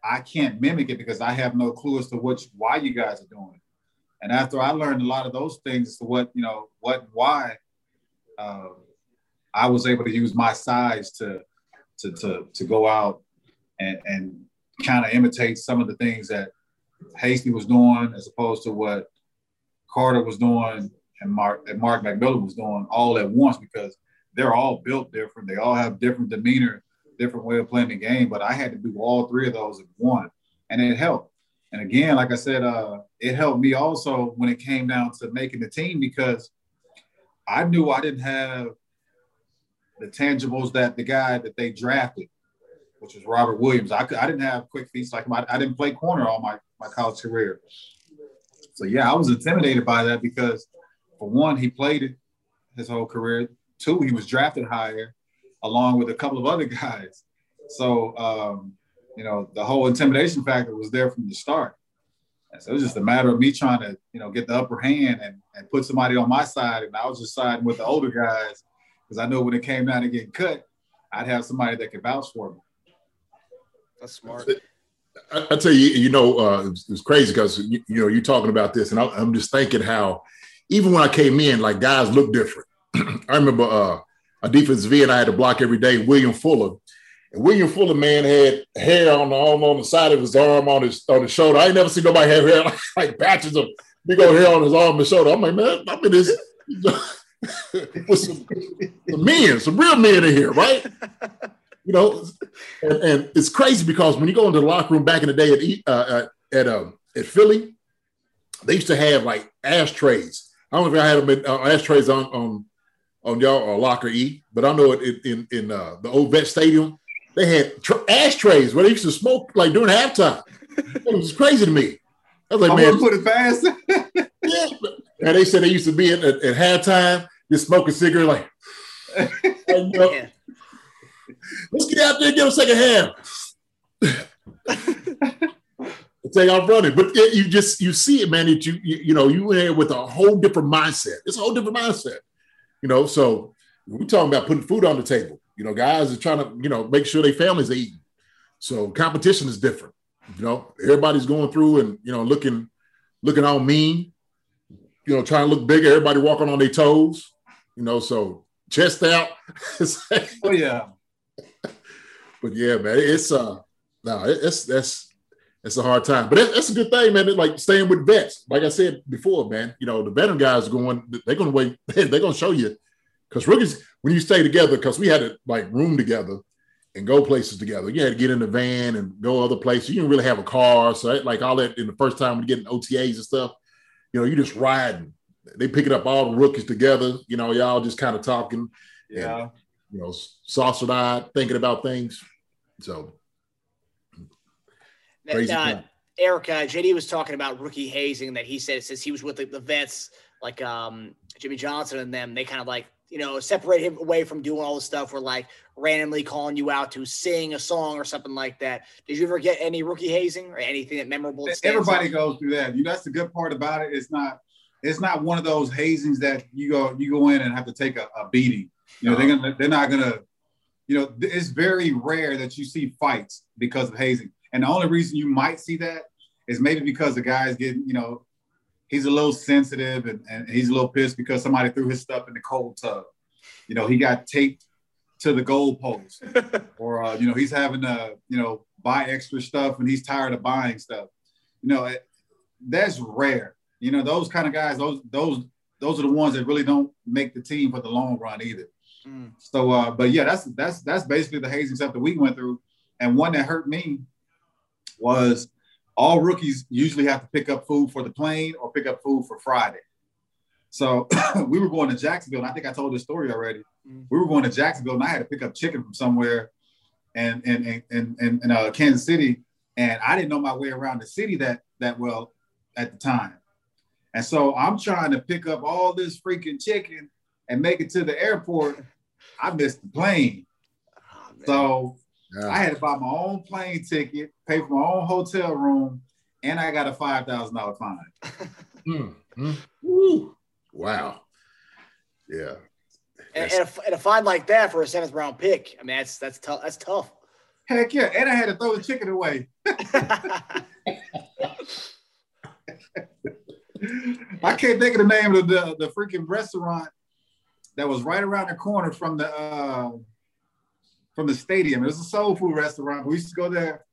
I can't mimic it because I have no clue as to which why you guys are doing it. And after I learned a lot of those things as to what you know, what why, uh, I was able to use my size to to to to go out and and kind of imitate some of the things that Hasty was doing as opposed to what Carter was doing and Mark and Mark McMillian was doing all at once because they're all built different. They all have different demeanor different way of playing the game, but I had to do all three of those at one, and it helped. And again, like I said, uh, it helped me also when it came down to making the team because I knew I didn't have the tangibles that the guy that they drafted, which was Robert Williams. I, I didn't have quick feet like my, I didn't play corner all my, my college career. So yeah, I was intimidated by that because for one, he played it his whole career. Two, he was drafted higher along with a couple of other guys. So, um, you know, the whole intimidation factor was there from the start. And so it was just a matter of me trying to, you know, get the upper hand and, and put somebody on my side. And I was just siding with the older guys because I know when it came down to getting cut, I'd have somebody that could vouch for me. That's smart. I, I tell you, you know, uh, it's, it's crazy because you, you, know you're talking about this, and I, am just thinking how even when I came in, like guys look different. I remember uh, a defensive end I had to block every day, William Fuller. And William Fuller, man, had hair on the on the side of his arm, on his on his shoulder. I ain't never seen nobody have hair like, like patches of big old hair on his arm and shoulder. I'm like, man, I'm in this with some, some men, some real men in here, right? You know, and, and, it's crazy because when you go into the locker room back in the day at uh, at uh, at Philly, they used to have like ashtrays. I don't know if I had them in, uh, ashtrays on on on y'all or locker E, but I know it in in uh, the old vet stadium they had tr- ashtrays where they used to smoke like during halftime. it was crazy to me. I was like, I man, put it fast. yeah. And they said they used to be at, at, at halftime just smoking cigarette like. and, uh, yeah. Let's get out there and get a second half. say I'm running, but it, you just you see it, man. That you, you you know you in there with a whole different mindset. It's a whole different mindset. You know, so we're talking about putting food on the table. You know, guys are trying to, you know, make sure their families are eating. So competition is different. You know, everybody's going through and you know looking looking all mean. You know, trying to look bigger. Everybody walking on their toes. You know, so chest out. oh yeah. But yeah, man, it's uh, no, it's that's it's a hard time, but that's a good thing, man. like staying with vets. Like I said before, man, you know the veteran guys going, they're going to wait. They're going to show you because rookies when you stay together, because we had to like room together and go places together. You had to get in the van and go other places. You didn't really have a car, so like all that in the first time when you get in OTAs and stuff, you know, you just riding. They picking up all the rookies together. You know, y'all just kind of talking. Yeah. And, you know, saucer eyed, thinking about things. So Crazy uh, Eric, uh, JD was talking about rookie hazing that he said since he was with the, the vets like um, Jimmie Johnson and them, they kind of like you know separate him away from doing all the stuff where like randomly calling you out to sing a song or something like that. Did you ever get any rookie hazing or anything that memorable? That Everybody out? goes through that. You know, that's the good part about it. It's not it's not one of those hazings that you go you go in and have to take a, a beating. You know, they're gonna they're not gonna. You know, it's very rare that you see fights because of hazing. And the only reason you might see that is maybe because the guy's getting, you know, he's a little sensitive and, and he's a little pissed because somebody threw his stuff in the cold tub. You know, he got taped to the goalpost, or uh, you know, he's having to, you know, buy extra stuff and he's tired of buying stuff. You know, it, that's rare. You know, those kind of guys, those those those are the ones that really don't make the team for the long run either. Mm. So, uh, but yeah, that's that's that's basically the hazing stuff that we went through. And one that hurt me was all rookies usually have to pick up food for the plane or pick up food for Friday. So we were going to Jacksonville, and I think I told this story already. Mm. We were going to Jacksonville, and I had to pick up chicken from somewhere, and and and and, and, and uh, Kansas City, and I didn't know my way around the city that that well at the time. And so I'm trying to pick up all this freaking chicken and make it to the airport. I missed the plane. Oh. So Yeah. I had to buy my own plane ticket, pay for my own hotel room, and I got a five thousand dollar fine. Mm, mm. Woo. Wow. Yeah. and, and, a, and a fine like that for a seventh round pick. I mean, that's that's tough. That's tough. Heck yeah! And I had to throw the chicken away. I can't think of the name of the the freaking restaurant that was right around the corner from the uh, from the stadium. It was a soul food restaurant. We used to go there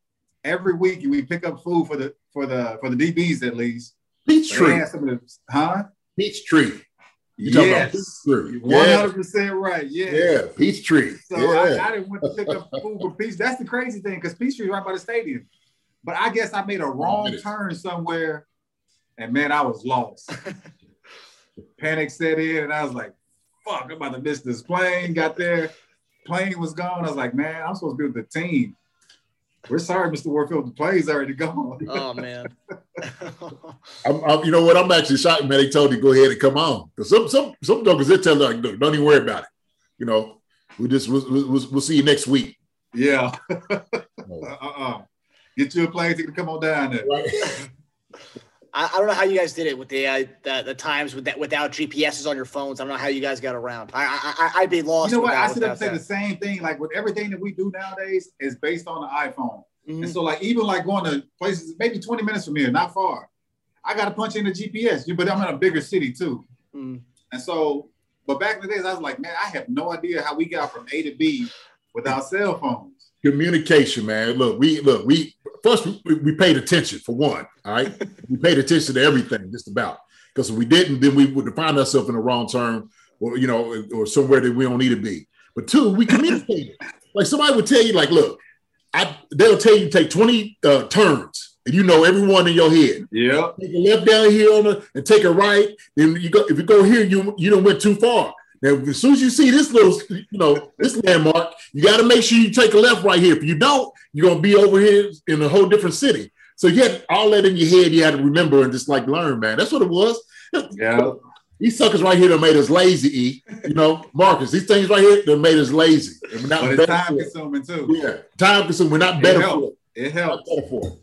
every week, and we pick up food for the for the for the DBs at least. They Peachtree. had some of the huh? Peachtree. You talking about Yes? Yeah. hundred percent right. Yeah. Yeah. Peachtree. So yeah. I, I didn't want to pick up food for Peach. That's the crazy thing because Peachtree's right by the stadium. But I guess I made a oh, wrong minutes. turn somewhere, and man, I was lost. Panic set in, and I was like, "Fuck! I'm about to miss this plane." Got there, plane was gone. I was like, "Man, I'm supposed to be with the team." We're sorry, Mr. Warfield. The plane's already gone. oh man. I'm, I'm, you know what? I'm actually shocked, man. They told you go ahead and come on. Because some some some jokers they tell like, look, don't even worry about it. You know, we just we'll, we'll, we'll see you next week. Yeah. Oh, uh-uh. Get you a plane ticket to come on down there. right? I, I don't know how you guys did it with the uh, the, the times with that without GPSs on your phones. I don't know how you guys got around. I I I- I'd be lost. You know what? without- I should have said the same thing. Like with everything that we do nowadays is based on the iPhone. Mhm. And so, like, even like going to places maybe 20 minutes from here, not far, I got to punch in the GPS, but I'm in a bigger city too. Mm. And so, but back in the days, I was like, man, I have no idea how we got from A to B without cell phones. Communication, man. Look, we look we first we, we paid attention for one. All right, we paid attention to everything, just about. Because if we didn't, then we would find ourselves in the wrong turn, or you know, or somewhere that we don't need to be. But two, we communicated. like somebody would tell you, like, look, I they'll tell you take twenty uh, turns, and you know everyone in your head. Yeah. take a left down here on the, and take a right. Then you go if you go here, you you don't went too far. Now, as soon as you see this little, you know, this landmark, you got to make sure you take a left right here. If you don't, you're gonna be over here in a whole different city. So you had all that in your head. You had to remember and just like learn, man. That's what it was. Yeah. These suckers right here that made us lazy. E, you know, Marcus. These things right here that made us lazy. And we're not But it's time consuming too. Yeah, time consuming. We're not It better helps. for it It helps. better for it.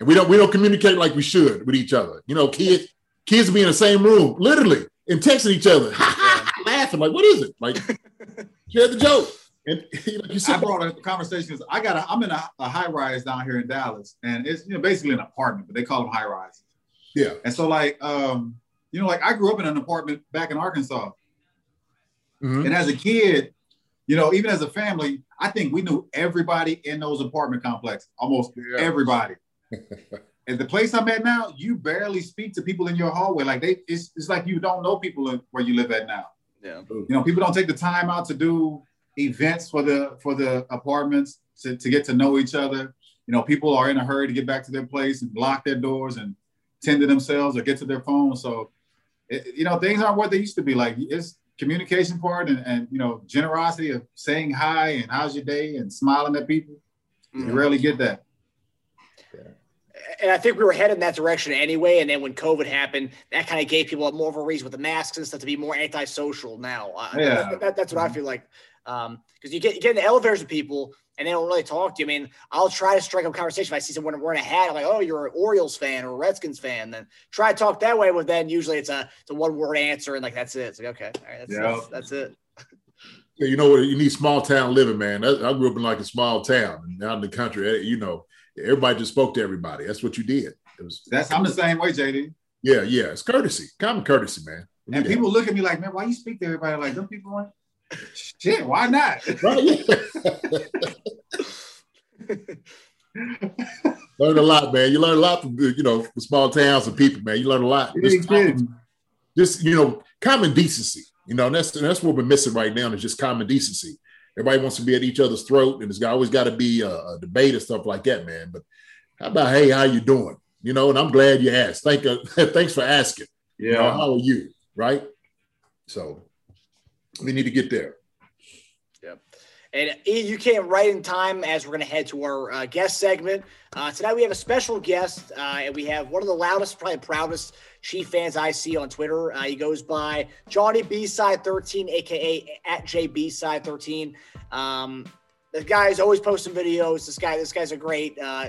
And we don't we don't communicate like we should with each other. You know, kids kids be in the same room, literally, and texting each other, laughing like, "What is it?" Like, share the joke. And you, know, you I sit sit brought up the conversations. I got a, I'm in a, a high rise down here in Dallas, and it's you know basically an apartment, but they call them high rises. yeah, And so like um, you know, like I grew up in an apartment back in Arkansas. Mhm. And as a kid, you know, even as a family, I think we knew everybody in those apartment complexes, almost Yeah. everybody. At the place I'm at now, you barely speak to people in your hallway. Like they, it's, it's like you don't know people where you live at now. Yeah. You know, people don't take the time out to do events for the for the apartments to, to get to know each other. You know, people are in a hurry to get back to their place and lock their doors and tend to themselves or get to their phone. So, it, you know, things aren't what they used to be. Like it's communication part and, and you know, generosity of saying hi and how's your day and smiling at people. You Mhm. rarely get that. and I think we were headed in that direction anyway. And then when COVID happened, that kind of gave people more of a reason with the masks and stuff to be more antisocial now. Uh, Yeah. that- that- that's what I feel like. Because you get you get in the elevators with people and they don't really talk to you. I mean, I'll try to strike up a conversation if I see someone wearing a hat. I'm like, oh, you're an Orioles fan or a Redskins fan. Then try to talk that way, but then usually it's a it's a one word answer and like that's it. It's like okay, all right, that's, Yeah. that's, that's it. Yeah, you know what? You need small town living, man. That- I grew up in like a small town out in the country. eh, You know, everybody just spoke to everybody. That's what you did. It was That's I'm the same way, JD. yeah, yeah. It's courtesy, common courtesy, man. And need that. people look at me like, man, why you speak to everybody like them people? Like, Shit, why not? right? Learn a lot, man. You learn a lot from you know from small towns and people, man. You learn a lot. Just, just you know, common decency. You know, that's that's what we're missing right now is just common decency. Everybody wants to be at each other's throat, and there's always got to be a, a debate and stuff like that, man. But how about hey, how you doing? You know, and I'm glad you asked. Thank you, thanks for asking. You know, Yeah. how are you? Right. So we need to get there. Yeah. And you came right in time as we're going to head to our uh, guest segment. Uh, tonight we have a special guest, uh, and we have one of the loudest, probably proudest Chief fans I see on Twitter. Uh, he goes by Johnny B Side 13, aka at JB Side 13. Um, the guy is always posting videos. This guy, this guy's a great. Uh,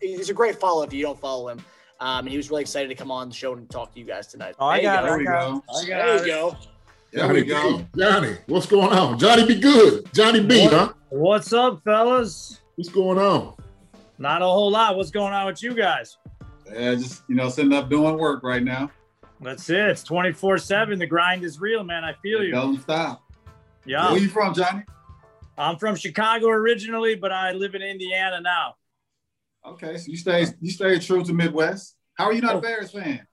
he's a great follow if you don't follow him. Um, and he was really excited to come on the show and talk to you guys tonight. Oh, I There you got go. it. There we go. I There got you go. There we go. B, Johnny, what's going on? Johnny, be good. Johnny B, What? huh? What's up, fellas? What's going on? Not a whole lot. What's going on with you guys? Yeah, just you know, sitting up doing work right now. That's it. It's 24 7. The grind is real, man. I feel you. Don't stop. Yeah. Where you from, Johnny? I'm from Chicago originally, but I live in Indiana now. Okay, so you stay you stay true to Midwest. How are you not a Oh. Bears fan?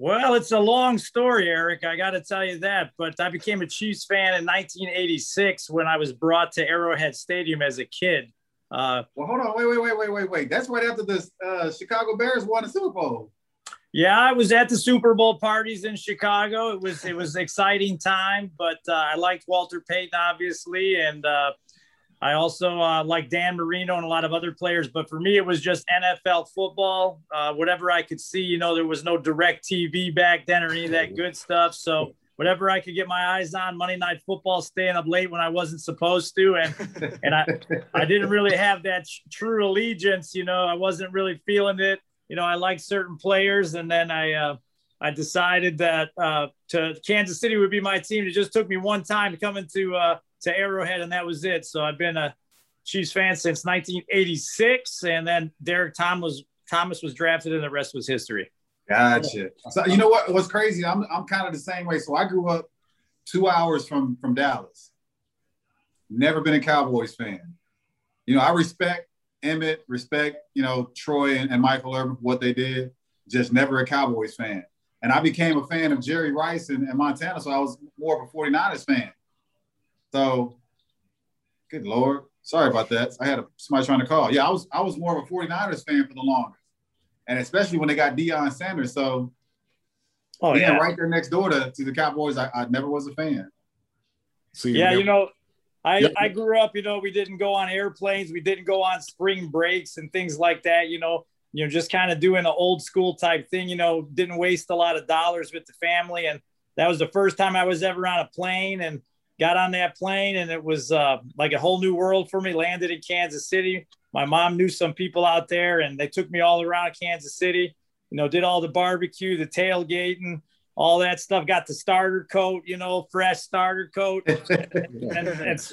Well, it's a long story, Eric. I got to tell you that. But I became a Chiefs fan in 1986 when I was brought to Arrowhead Stadium as a kid. Uh, Well, hold on, wait, wait, wait, wait, wait, wait. That's right after the uh, Chicago Bears won the Super Bowl. Yeah, I was at the Super Bowl parties in Chicago. It was it was an exciting time, but uh, I liked Walter Payton obviously, and uh, I also uh, like Dan Marino and a lot of other players. But for me, it was just NFL football. Uh, whatever I could see, you know, there was no direct TV back then or any of that good stuff. So whatever I could get my eyes on, Monday Night Football, staying up late when I wasn't supposed to, and and I I didn't really have that tr- true allegiance. You know, I wasn't really feeling it. You know, I liked certain players, and then I uh, I decided that uh, to Kansas City would be my team. It just took me one time to come into uh, to Arrowhead, and that was it. So I've been a Chiefs fan since 1986, and then Derrick Thomas Thomas was drafted, and the rest was history. Gotcha. So you know what? What's crazy? I'm I'm kind of the same way. So I grew up two hours from from Dallas. Never been a Cowboys fan. You know, I respect Emmitt, respect you know Troy and, and Michael Irvin what they did. Just never a Cowboys fan. And I became a fan of Jerry Rice and, and Montana, so I was more of a 49ers fan. So, good lord, sorry about that. I had a, somebody trying to call. Yeah, I was I was more of a 49ers fan for the longest and especially when they got Deion Sanders. So Oh yeah, right there next door to, to the Cowboys, I, I never was a fan. See, yeah. You know, I Yep. I grew up. You know, we didn't go on airplanes. We didn't go on spring breaks and things like that. You know, you know, just kind of doing an old school type thing. You know, didn't waste a lot of dollars with the family, and that was the first time I was ever on a plane and got on that plane, and it was uh, like a whole new world for me. Landed in Kansas City. My mom knew some people out there, and they took me all around Kansas City. You know, did all the barbecue, the tailgating, all that stuff. Got the starter coat, you know, fresh starter coat, and, and, and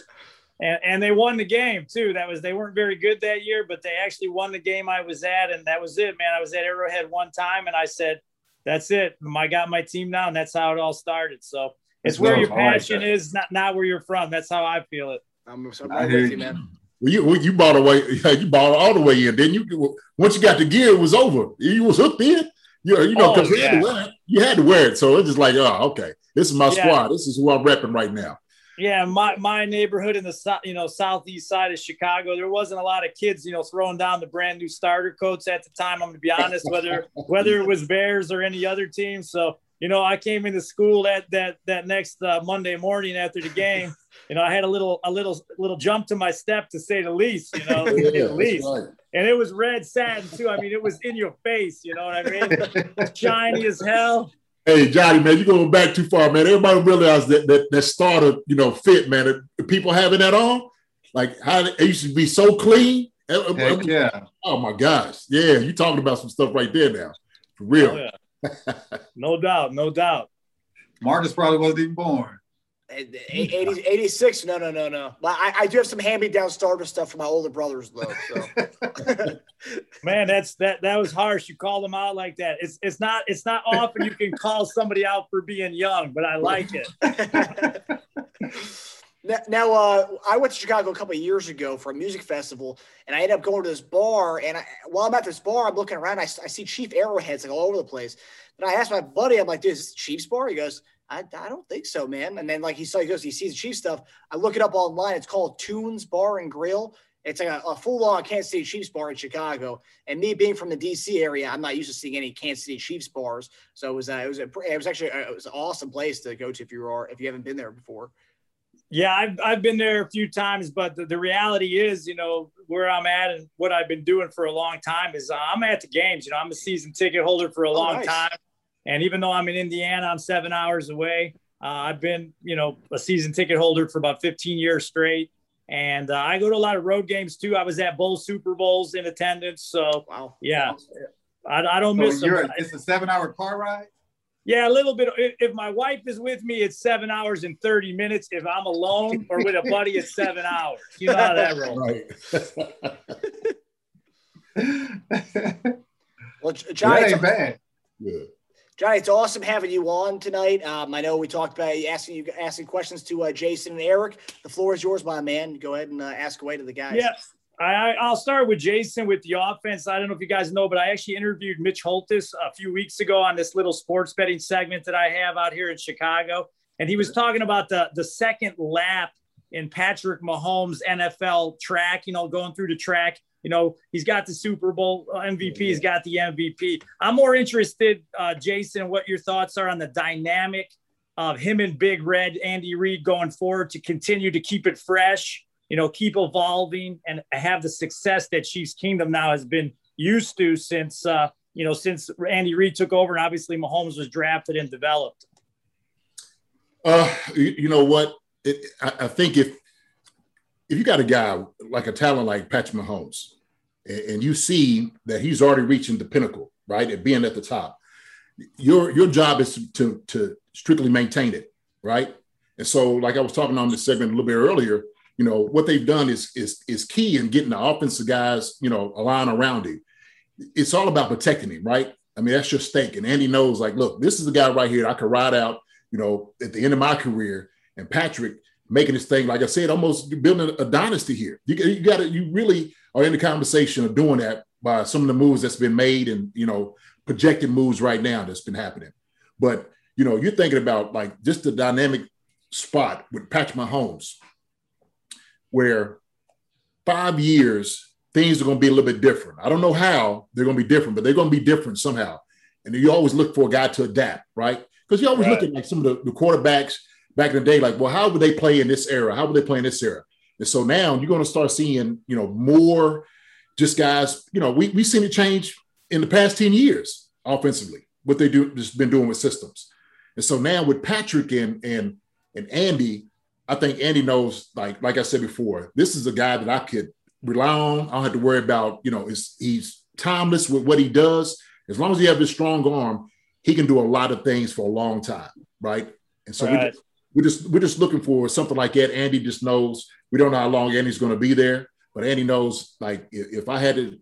and they won the game too. That was they weren't very good that year, but they actually won the game I was at, and that was it, man. I was at Arrowhead one time, and I said, "That's it. I got my team now," and that's how it all started. So it's That's where your I like passion that. is, not not where you're from. That's how I feel it. I'm, I'm right with you. you, man. Well, you well, you bought away. You bought all the way in. Then you once you got the gear, it was over. You was hooked in. You, you know, Oh, because you, had yeah. to wear it. you had to wear it. So it's just like, oh, okay, this is my Yeah. squad. This is who I'm repping right now. Yeah, my my neighborhood in the you know southeast side of Chicago, there wasn't a lot of kids you know throwing down the brand new starter coats at the time. I'm gonna be honest, whether whether it was Bears or any other team. So you know, I came into school that that that next uh, Monday morning after the game. You know, I had a little a little little jump to my step to say the least. You know, to say the least. right. And it was red satin too. I mean, it was in your face. You know what I mean? Shiny as hell. Hey, Johnny, man, you're going back too far, man. Everybody realized that that, that starter, you know, fit, man. That- the people having that on, like how it used to be so clean. Heck yeah. Oh my gosh, yeah, you talking about some stuff right there now, for real. Oh, yeah. No doubt, no doubt. Marcus probably wasn't even born. Eh, 80, 86, no, no, no, no. But I, I do have some hand-me-down starter stuff from my older brothers, though. So. Man, that's that that was harsh. You called them out like that. It's it's not it's not often you can call somebody out for being young, but I like it. Now, now uh, I went to Chicago a couple of years ago for a music festival, and I ended up going to this bar. And I, while I'm at this bar, I'm looking around. I, I see Chief arrowheads like all over the place. And I asked my buddy, I'm like, "Dude, is this Chiefs bar?" He goes, I, I don't think so, man. And then like he saw, he goes, he sees the Chiefs stuff. I look it up online. It's called Tunes Bar and Grill. It's like a, a full-on Kansas City Chiefs bar in Chicago. And me being from the DC area, I'm not used to seeing any Kansas City Chiefs bars. So it was, uh, it was, a, it was actually, a, it was an awesome place to go to if you are, if you haven't been there before. Yeah, I've, I've been there a few times, but the, the reality is, you know, where I'm at and what I've been doing for a long time is uh, I'm at the games. You know, I'm a season ticket holder for a Oh, long nice. time. And even though I'm in Indiana, I'm seven hours away. Uh, I've been, you know, a season ticket holder for about 15 years straight. And uh, I go to a lot of road games too. I was at both Super Bowls in attendance. So, Wow. yeah, I, I don't So miss them. you're, it's a seven hour car ride? Yeah, a little bit. If, if my wife is with me, it's seven hours and 30 minutes. If I'm alone or with a buddy, it's seven hours. You know how that rolls. Right. Well, J- Johnny, it's, ain't bad. Good. Johnny, it's awesome having you on tonight. Um, I know we talked about asking you asking questions to uh, Jason and Eric. The floor is yours, my man. Go ahead and uh, ask away to the guys. Yeah. I, I'll start with Jason with the offense. I don't know if you guys know, but I actually interviewed Mitch Holthus a few weeks ago on this little sports betting segment that I have out here in Chicago. And he was talking about the, the second lap in Patrick Mahomes' NFL track, you know, going through the track. You know, he's got the Super Bowl MVP, he's got the MVP. I'm more interested, uh, Jason, what your thoughts are on the dynamic of him and Big Red, Andy Reid going forward to continue to keep it fresh, you know, keep evolving and have the success that Chiefs Kingdom now has been used to since, uh, you know, since Andy Reid took over and obviously Mahomes was drafted and developed. Uh, you, know what? It, I, I think if if you got a guy like a talent like Patrick Mahomes, and, and you see that he's already reaching the pinnacle, right, at being at the top, your your job is to, to strictly maintain it, right? And so, like I was talking on this segment a little bit earlier, you know what they've done is is is key in getting the offensive guys, you know, aligned around him. It's all about protecting him, right? I mean, that's your stake. And Andy knows, like, look, this is the guy right here I could ride out, you know, at the end of my career. And Patrick making this thing, like I said, almost building a dynasty here. You, you got to, you really are in the conversation of doing that by some of the moves that's been made and, you know, projected moves right now that's been happening. But, you know, you're thinking about like just the dynamic spot with Patrick Mahomes, where five years, things are going to be a little bit different. I don't know how they're going to be different, but they're going to be different somehow. And you always look for a guy to adapt, right? Because you always Right. look at like some of the, the quarterbacks back in the day, like, well, how would they play in this era? How would they play in this era? And so now you're going to start seeing, you know, more just guys, you know, we, we've seen it change in the past 10 years offensively, what they do just been doing with systems. And so now with Patrick and and and Andy, I think Andy knows, like, like I said before, this is a guy that I could rely on. I don't have to worry about, you know, is he's timeless with what he does. As long as he has his strong arm, he can do a lot of things for a long time, right? And so we Right. just, we're just we're just looking for something like that. Andy just knows we don't know how long Andy's going to be there, but Andy knows like if, if I had to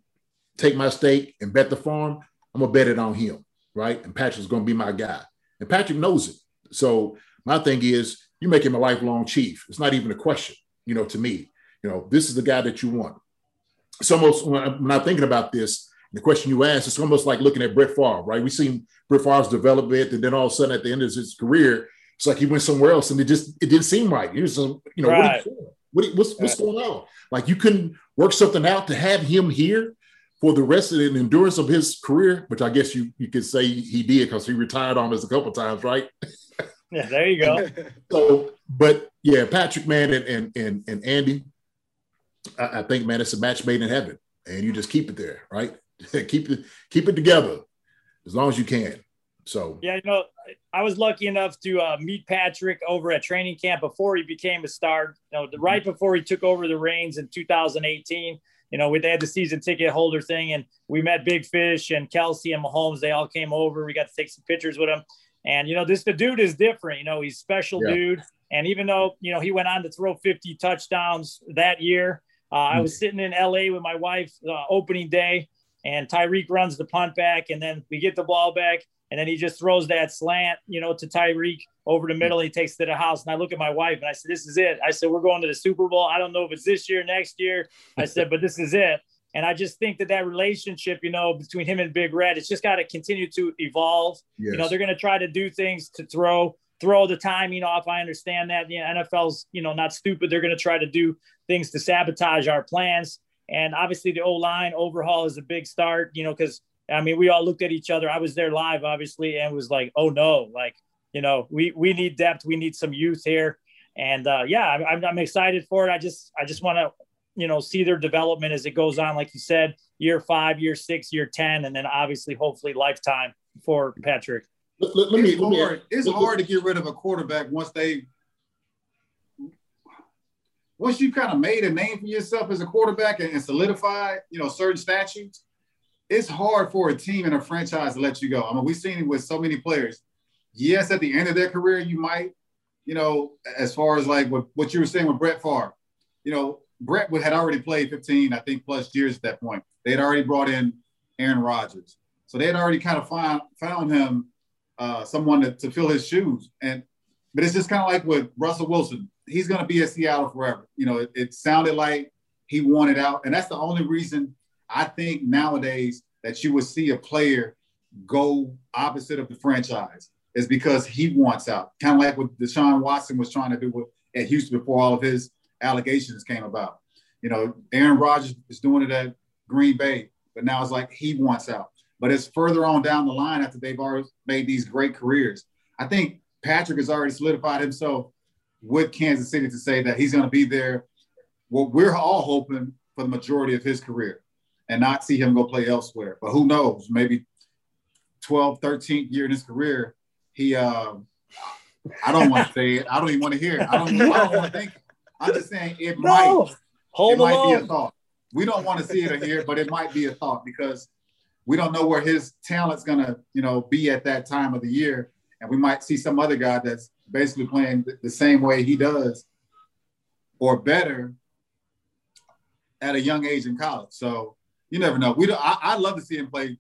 take my stake and bet the farm, I'm gonna bet it on him, right? And Patrick's gonna be my guy, and Patrick knows it. So my thing is, you make him a lifelong chief. It's not even a question, you know. To me, you know, this is the guy that you want. It's almost when, I'm thinking about this, the question you asked, it's almost like looking at Brett Favre, right? We've seen Brett Favre's development, and then all of a sudden at the end of his career, it's like he went somewhere else, and it just it didn't seem right. He was, you know, what, Right. you doing? what what's what's going on? Like you couldn't work something out to have him here for the rest of the endurance of his career, which I guess you you could say he did because he retired on us a couple times, right? Yeah, there you go. So, but yeah, Patrick, man, and and and, and Andy, I, I think, man, it's a match made in heaven, and you just keep it there, right? keep it keep it together as long as you can. So Yeah, you know, I was lucky enough to uh, meet Patrick over at training camp before he became a star. You know, the, right before he took over the reins in 2018. You know, we they had the season ticket holder thing, and we met Big Fish and Kelce and Mahomes. They all came over. We got to take some pictures with him. And you know, this the dude is different. You know, he's special Yeah. dude. And even though you know he went on to throw 50 touchdowns that year, uh, I was sitting in LA with my wife uh, opening day, and Tyreek runs the punt back, and then we get the ball back, and then he just throws that slant, you know, to Tyreek over the middle. He takes it to the house, and I look at my wife and I said, "This is it." I said, "We're going to the Super Bowl. I don't know if it's this year, next year." I said, "But this is it." And I just think that that relationship, you know, between him and Big Red, it's just got to continue to evolve. Yes. You know, they're going to try to do things to throw throw the timing off. I understand that. The NFL's, you know, not stupid. They're going to try to do things to sabotage our plans. And obviously, the O line overhaul is a big start. You know, because I mean, we all looked at each other. I was there live, obviously, and was like, "Oh no!" Like, you know, we we need depth. We need some youth here. And uh, yeah, I'm, I'm excited for it. I just I just want to you know see their development as it goes on like you said year five year six year ten and then obviously hopefully lifetime for patrick Let, let- let me, it's let me- hard. It's hard to get rid of a quarterback once they once you've kind of made a name for yourself as a quarterback and, and solidified, you know, certain statutes. It's hard for a team and a franchise to let you go. I mean, we've seen it with so many players. Yes, at the end of their career, you might, you know, as far as like what, what you were saying with Brett Favre, you know, Brett had already played 15, I think, plus years at that point. They had already brought in Aaron Rodgers. So they had already kind of found, found him uh, someone to, to fill his shoes. And but it's just kind of like with Russell Wilson. He's going to be at Seattle forever. You know, it, it sounded like he wanted out, and that's the only reason I think nowadays that you would see a player go opposite of the franchise is because he wants out. Kind of like what Deshaun Watson was trying to do with, at Houston before all of his allegations came about. You know, Aaron Rodgers is doing it at Green Bay, but now it's like he wants out. But it's further on down the line after they've already made these great careers. I think Patrick has already solidified himself with Kansas City to say that he's going to be there. What we're all hoping for the majority of his career and not see him go play elsewhere. But who knows? Maybe 12, 13th year in his career, he, uh, I don't want to say it. I don't even want to hear it. I don't, I don't want to think. I'm just saying it might no hold it might be a thought. We don't want to see it or hear but it might be a thought because we don't know where his talent's gonna, you know, be at that time of the year, and we might see some other guy that's basically playing the same way he does, or better, at a young age in college. So you never know. We don't, I, I'd love to see him play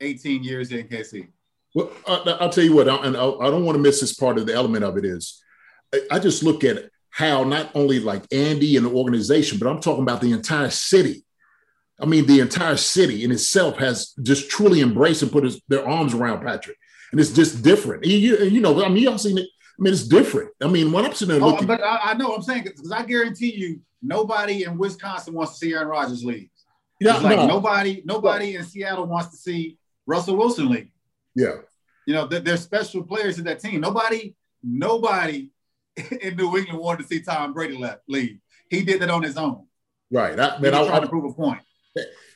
18 years in KC. Well, I, I'll tell you what, I- and I, I don't want to miss this part of the element of it is, I, I just look at how not only like Andy and the organization, but I'm talking about the entire city. I mean, the entire city in itself has just truly embraced and put his, their arms around Patrick, and it's just different. You, you, know, I mean, y'all seen it. I mean, it's different. I mean, when I'm sitting there Oh, looking, but I, I know I'm saying because I guarantee you, nobody in Wisconsin wants to see Aaron Rodgers leave. yeah, It's like no, nobody, nobody in Seattle wants to see Russell Wilson leave. yeah, You know, they're, they're special players in that team. Nobody, nobody in New England wanted to see Tom Brady left leave. He did that on his own. right. I, He man, was I, trying I, to prove a point.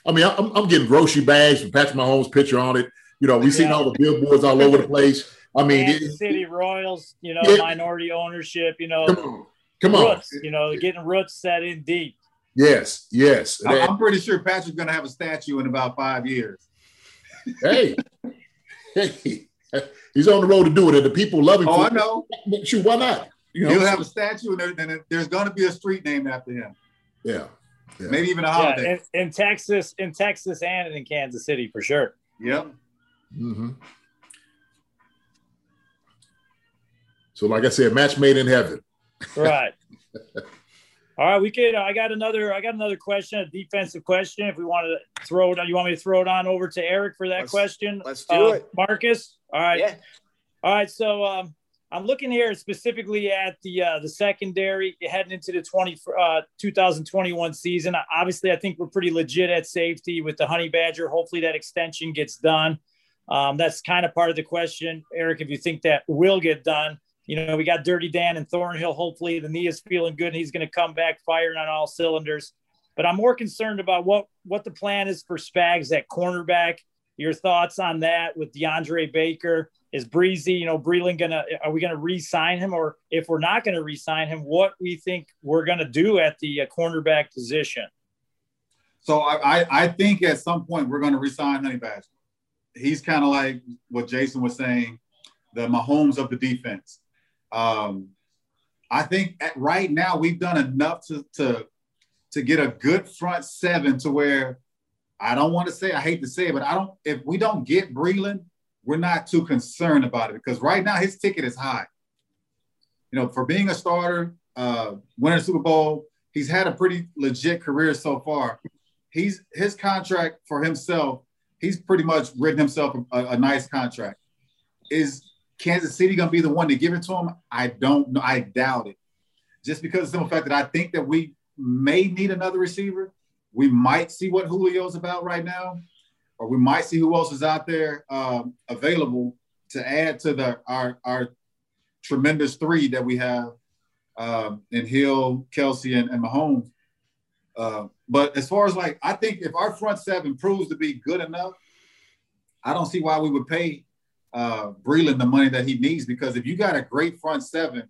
I mean, I'm, I'm getting grocery bags with Patrick Mahomes' picture on it. You know, we've seen all the billboards all over the place. I mean, Kansas it- City Royals, you know, Yeah. minority ownership, you know, come on, come on. roots, you know, getting roots set in deep. Yes, yes. I- I'm pretty sure Patrick's going to have a statue in about five years. hey, hey, he's on the road to do it, and the people love him. Oh, for I it. know. But Shoot, why not? You know, He'll have a statue, and there- then there's going to be a street named after him. yeah, yeah. Maybe even a Yeah, holiday. in, in Texas, in Texas, and in Kansas City for sure. Yep. hmm So, like I said, match made in heaven. Right. All right, we could. I got another. I got another question, a defensive question. If we wanted to throw it, you want me to throw it on over to Eric for that Let's- question? let's do Uh, it. Marcus. All right. Yeah. All right, so um, I'm looking here specifically at the uh, the secondary heading into the 20 uh, 2021 season. Obviously, I think we're pretty legit at safety with the Honey Badger. Hopefully, that extension gets done. Um, that's kind of part of the question, Eric. If you think that will get done, you know, we got Dirty Dan and Thornhill. Hopefully, the knee is feeling good and he's going to come back firing on all cylinders. But I'm more concerned about what what the plan is for Spags at cornerback. Your thoughts on that with DeAndre Baker? Is Breezy, you know, Breeland gonna are we gonna re-sign him, or if we're not gonna re-sign him, what we think we're gonna do at the uh, cornerback position? So I, I, I think at some point we're to resign Honey Badger. He's kind of like what Jason was saying, the Mahomes of the defense. Um, I think at, right now we've done enough to, to to get a good front seven to where I don't want to say I hate to say it, but I don't if we don't get Breeland we're not too concerned about it because right now his ticket is high. You know, for being a starter, uh, winning Super Bowl, he's had a pretty legit career so far. He's his contract for himself. He's pretty much written himself a, a nice contract. Is Kansas City to be the one to give it to him? I don't know. I doubt it. Just because of the simple fact that I think that we may need another receiver. We might see what Julio's about right now, or we might see who else is out there um, available to add to the our our tremendous three that we have um, in Hill, Kelce, and, and Mahomes. Uh, but as far as like, I think if our front seven proves to be good enough, I don't see why we would pay uh, Breeland the money that he needs because if you got a great front seven,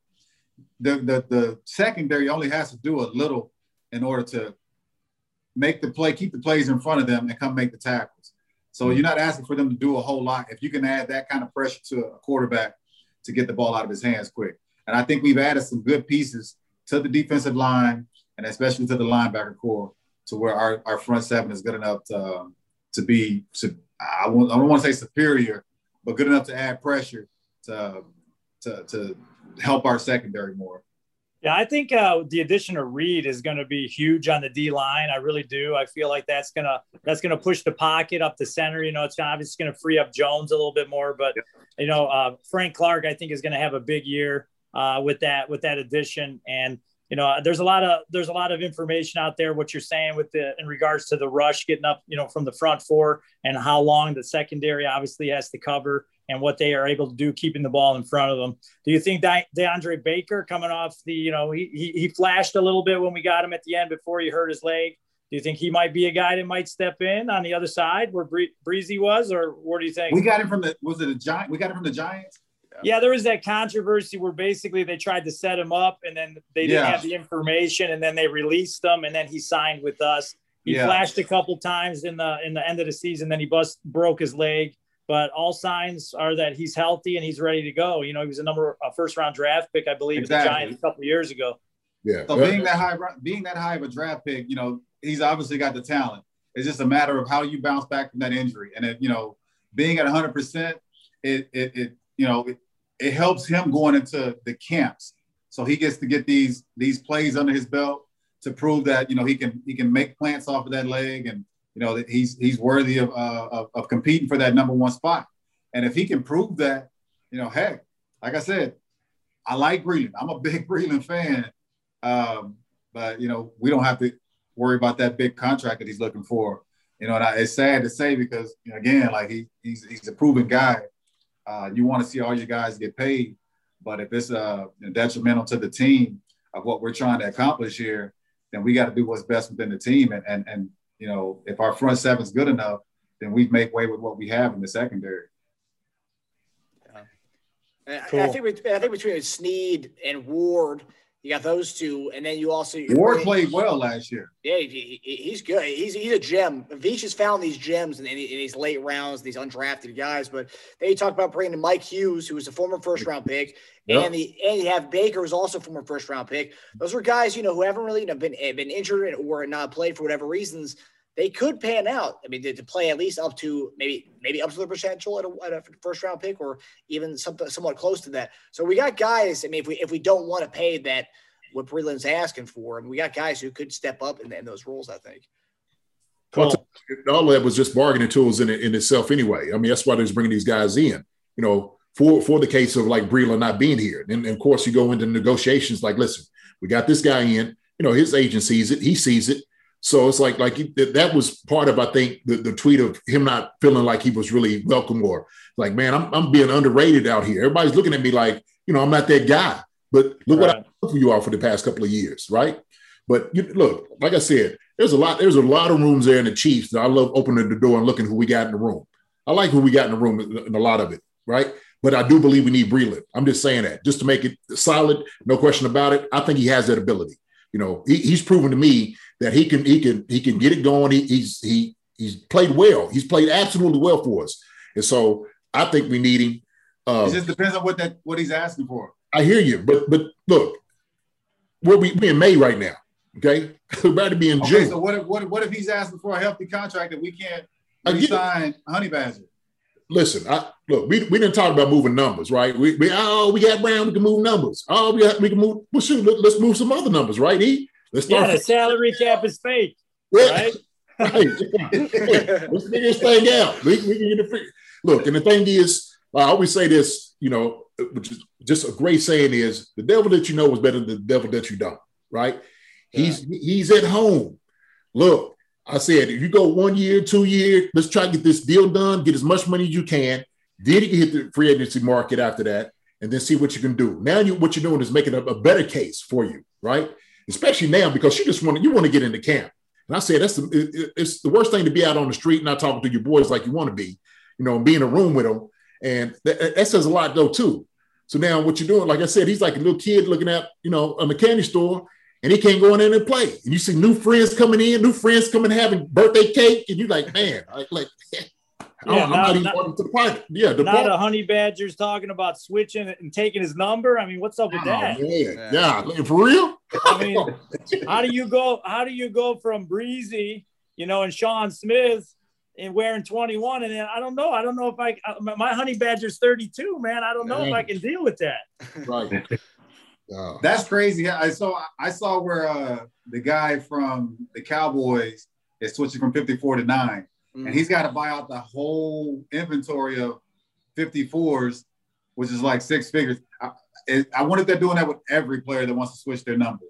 the, the the secondary only has to do a little in order to make the play, keep the plays in front of them, and come make the tackles. So mm-hmm. you're not asking for them to do a whole lot. If you can add that kind of pressure to a quarterback to get the ball out of his hands quick, and I think we've added some good pieces to the defensive line and especially to the linebacker core to where our, our front seven is good enough to, um, to be, I, won't, I don't want to say superior, but good enough to add pressure to, to, to help our secondary more. Yeah, I think uh, the addition of Reed is going to be huge on the D line. I really do. I feel like that's gonna that's gonna push the pocket up the center. You know, it's obviously going to free up Jones a little bit more, but you know, uh, Frank Clark I think is going to have a big year uh, with that with that addition. And you know, there's a lot of there's a lot of information out there. What you're saying with the in regards to the rush getting up, you know, from the front four and how long the secondary obviously has to cover and what they are able to do keeping the ball in front of them. Do you think De- DeAndre Baker coming off the, you know, he, he, he flashed a little bit when we got him at the end before he hurt his leg. Do you think he might be a guy that might step in on the other side where Bree- Breezy was, or what do you think? We got him from the was it a giant? We got him from the Giants. Yeah. yeah, there was that controversy where basically they tried to set him up and then they didn't yeah. have the information and then they released him and then he signed with us. He yeah. flashed a couple times in the in the end of the season, then he bust broke his leg but all signs are that he's healthy and he's ready to go. You know, he was a number a first round draft pick, I believe, exactly. the Giants a couple years ago. Yeah. So being that high, being that high of a draft pick, you know, he's obviously got the talent. It's just a matter of how you bounce back from that injury. And it, you know, being at 100, percent it, it, it, you know, it, it helps him going into the camps. So he gets to get these these plays under his belt to prove that you know he can he can make plants off of that leg and you know, that he's he's worthy of, uh, of, of competing for that number one spot. And if he can prove that, you know, heck, like I said, I like Breeland. I'm a big Breeland fan, um, but you know, we don't have to worry about that big contract that he's looking for. You know, and I, it's sad to say because you know, again, like he he's he's a proven guy. Uh, you want to see all your guys get paid, but if it's uh, detrimental to the team of what we're trying to accomplish here, then we got to do what's best within the team and and and you know, if our front seven is good enough, then we make way with what we have in the secondary. Yeah. Cool. I think I think between Sneed and Ward, you got those two, and then you also Ward played well last year. Yeah, he, he's good. He's he's a gem. Veach has found these gems in, in, these late rounds, these undrafted guys. But then you talk about bringing in Mike Hughes, who was a former first round pick, yep. and the and you have Baker, who's also a former first round pick. Those are guys you know who haven't really you know, been been injured or not played for whatever reasons they could pan out. I mean, to, to, play at least up to maybe maybe up to the potential at a, at a, first round pick or even something somewhat close to that. So we got guys. I mean, if we if we don't want to pay that what Breeland's asking for, I mean, we got guys who could step up in, in those roles. I think. Cool. All that was just bargaining tools in in itself, anyway. I mean, that's why they're bringing these guys in. You know, for for the case of like Breeland not being here, and, and of course you go into negotiations. Like, listen, we got this guy in. You know, his agent sees it. He sees it so it's like like that was part of I think the, the tweet of him not feeling like he was really welcome or like man I'm I'm being underrated out here. Everybody's looking at me like you know I'm not that guy. But look right. what I've done for you all for the past couple of years, right? But you, look, like I said, there's a lot there's a lot of rooms there in the Chiefs that I love opening the door and looking who we got in the room. I like who we got in the room in a lot of it, right? But I do believe we need Breeland. I'm just saying that just to make it solid, no question about it. I think he has that ability. You know, he, he's proven to me that he can he can he can get it going. He, he's he he's played well. He's played absolutely well for us, and so I think we need him. Uh, it just depends on what that what he's asking for. I hear you, but but look, we're we, we in May right now. Okay, we're about to be in okay, June. So what if what what if he's asking for a healthy contract that we can't resign Honey Badger? listen, I, look, we, we didn't talk about moving numbers, right? We, we oh, we got Brown, we can move numbers. Oh, we, got, we can move. Well, shoot, let, us move some other numbers, right? E, let's start. Yeah, the salary cap is fake, yeah. right? right. let's figure this thing out. We, we can get the look, and the thing is, I always say this, you know, which is just a great saying is the devil that you know is better than the devil that you don't, right? Yeah. He's he's at home. Look, I said, if you go one year, two year, let's try to get this deal done, get as much money as you can. Then you can hit the free agency market after that, and then see what you can do. Now, you what you're doing is making a, a better case for you, right? Especially now because you just want to you want to get into camp. And I said that's the, it, it's the worst thing to be out on the street and not talking to your boys like you want to be, you know, and be in a room with them. And that, that says a lot though too. So now what you're doing, like I said, he's like a little kid looking at you know a candy store and he can't go in there and play. And you see new friends coming in, new friends coming having birthday cake, and you're like, man, like, like yeah, I'm not, not even to the party. Yeah, the not party. a honey badger's talking about switching and taking his number. I mean, what's up with oh, that? Man. Yeah, yeah, for real. I mean, how do you go? How do you go from Breezy, you know, and Sean Smith and wearing 21, and then I don't know. I don't know if I my honey badger's 32, man. I don't know if I can deal with that. Right. Oh. That's crazy. I saw I saw where uh, the guy from the Cowboys is switching from 54 to 9. Mm. And he's got to buy out the whole inventory of 54s, which is like six figures. I, I wonder if they're doing that with every player that wants to switch their number.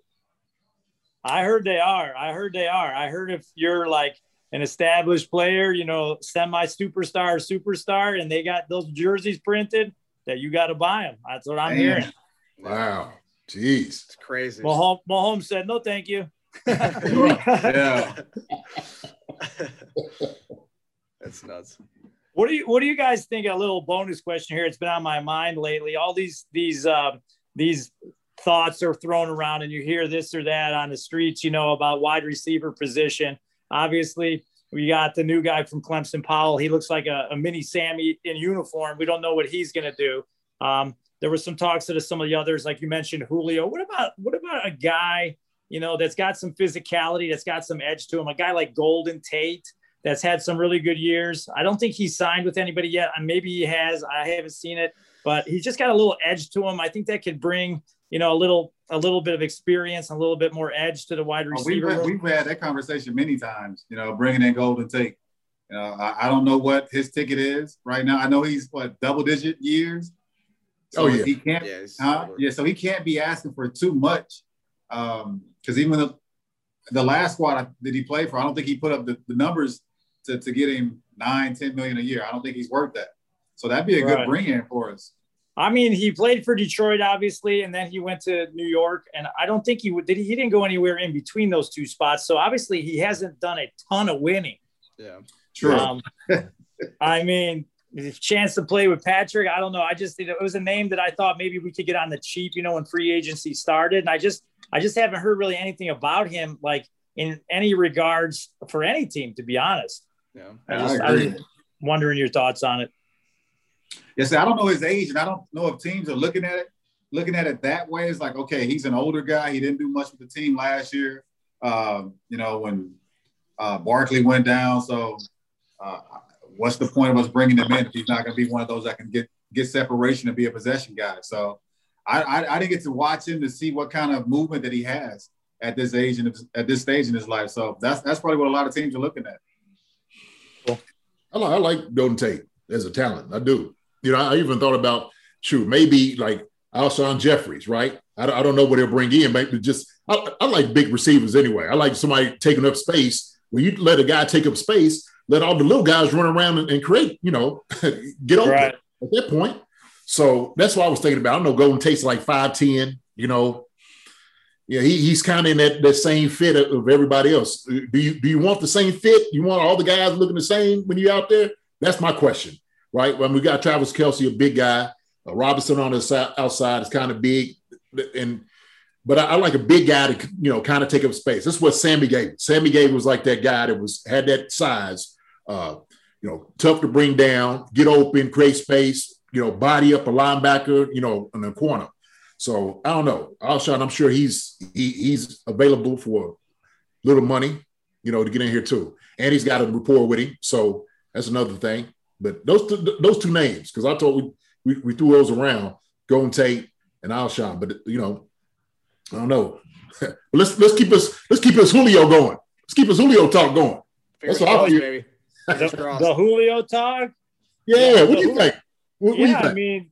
I heard they are. I heard they are. I heard if you're like an established player, you know, semi superstar, superstar, and they got those jerseys printed, that you got to buy them. That's what I'm Damn. hearing. Wow. Jeez. It's crazy. Mahomes, Mahomes said, no, thank you. yeah. That's nuts. What do you What do you guys think? A little bonus question here. It's been on my mind lately. All these these uh, these thoughts are thrown around, and you hear this or that on the streets. You know about wide receiver position. Obviously, we got the new guy from Clemson, Powell. He looks like a, a mini Sammy in uniform. We don't know what he's going to do. Um, there was some talks to some of the others, like you mentioned, Julio. What about what about a guy, you know, that's got some physicality, that's got some edge to him? A guy like Golden Tate, that's had some really good years. I don't think he's signed with anybody yet. Maybe he has. I haven't seen it, but he's just got a little edge to him. I think that could bring, you know, a little a little bit of experience, a little bit more edge to the wide receiver. Oh, we've, we've had that conversation many times. You know, bringing in Golden Tate. You know, I, I don't know what his ticket is right now. I know he's what double digit years so oh yeah, he can't. Yeah, huh? yeah, so he can't be asking for too much. Um, because even the, the last squad that he played for, I don't think he put up the, the numbers to, to get him nine, 10 million a year. I don't think he's worth that. So that'd be a right. good bring in for us. I mean, he played for Detroit, obviously, and then he went to New York. And I don't think he would, did he, he didn't go anywhere in between those two spots. So obviously, he hasn't done a ton of winning. Yeah, true. Um, I mean, chance to play with Patrick. I don't know. I just it was a name that I thought maybe we could get on the cheap, you know, when free agency started. And I just I just haven't heard really anything about him like in any regards for any team, to be honest. Yeah, I, just, I, I wondering your thoughts on it. Yes, I don't know his age, and I don't know if teams are looking at it looking at it that way. It's like, okay, he's an older guy. He didn't do much with the team last year. Um, you know, when uh, Barkley went down, so uh, what's the point of us bringing him in if he's not going to be one of those that can get get separation and be a possession guy? So I, I, I didn't get to watch him to see what kind of movement that he has at this age and at this stage in his life. So that's that's probably what a lot of teams are looking at. Well, I like, I like Golden Tate as a talent. I do. You know, I even thought about shoot maybe like Alshon Jeffries, right? I don't, I don't know what he'll bring in, but just I, I like big receivers anyway. I like somebody taking up space. When you let a guy take up space, let all the little guys run around and, and create, you know, get open right. at that point. So that's what I was thinking about. I don't know Golden Tate's like 5'10, you know. Yeah, he, he's kind of in that, that same fit of, of, everybody else. Do you do you want the same fit? You want all the guys looking the same when you're out there? That's my question, right? When we got Travis Kelce, a big guy, uh, Robinson on the side, outside is kind of big, and but I, I, like a big guy to you know kind of take up space. That's what Sammy gave. Sammy gave was like that guy that was had that size, uh, you know, tough to bring down, get open, create space, you know, body up a linebacker, you know, in the corner. So I don't know. Alshon, I'm sure he's he, he's available for a little money, you know, to get in here too. And he's got a rapport with him. So that's another thing. But those two, those two names, because I told we, we we threw those around, Golden Tate and Alshon. But you know, I don't know. but let's let's keep us let's keep us Julio going. Let's keep us Julio talk going. Fingers That's what I crossed, feel. baby. The, the Julio talk. Yeah, what do the you think? What, what yeah, I mean,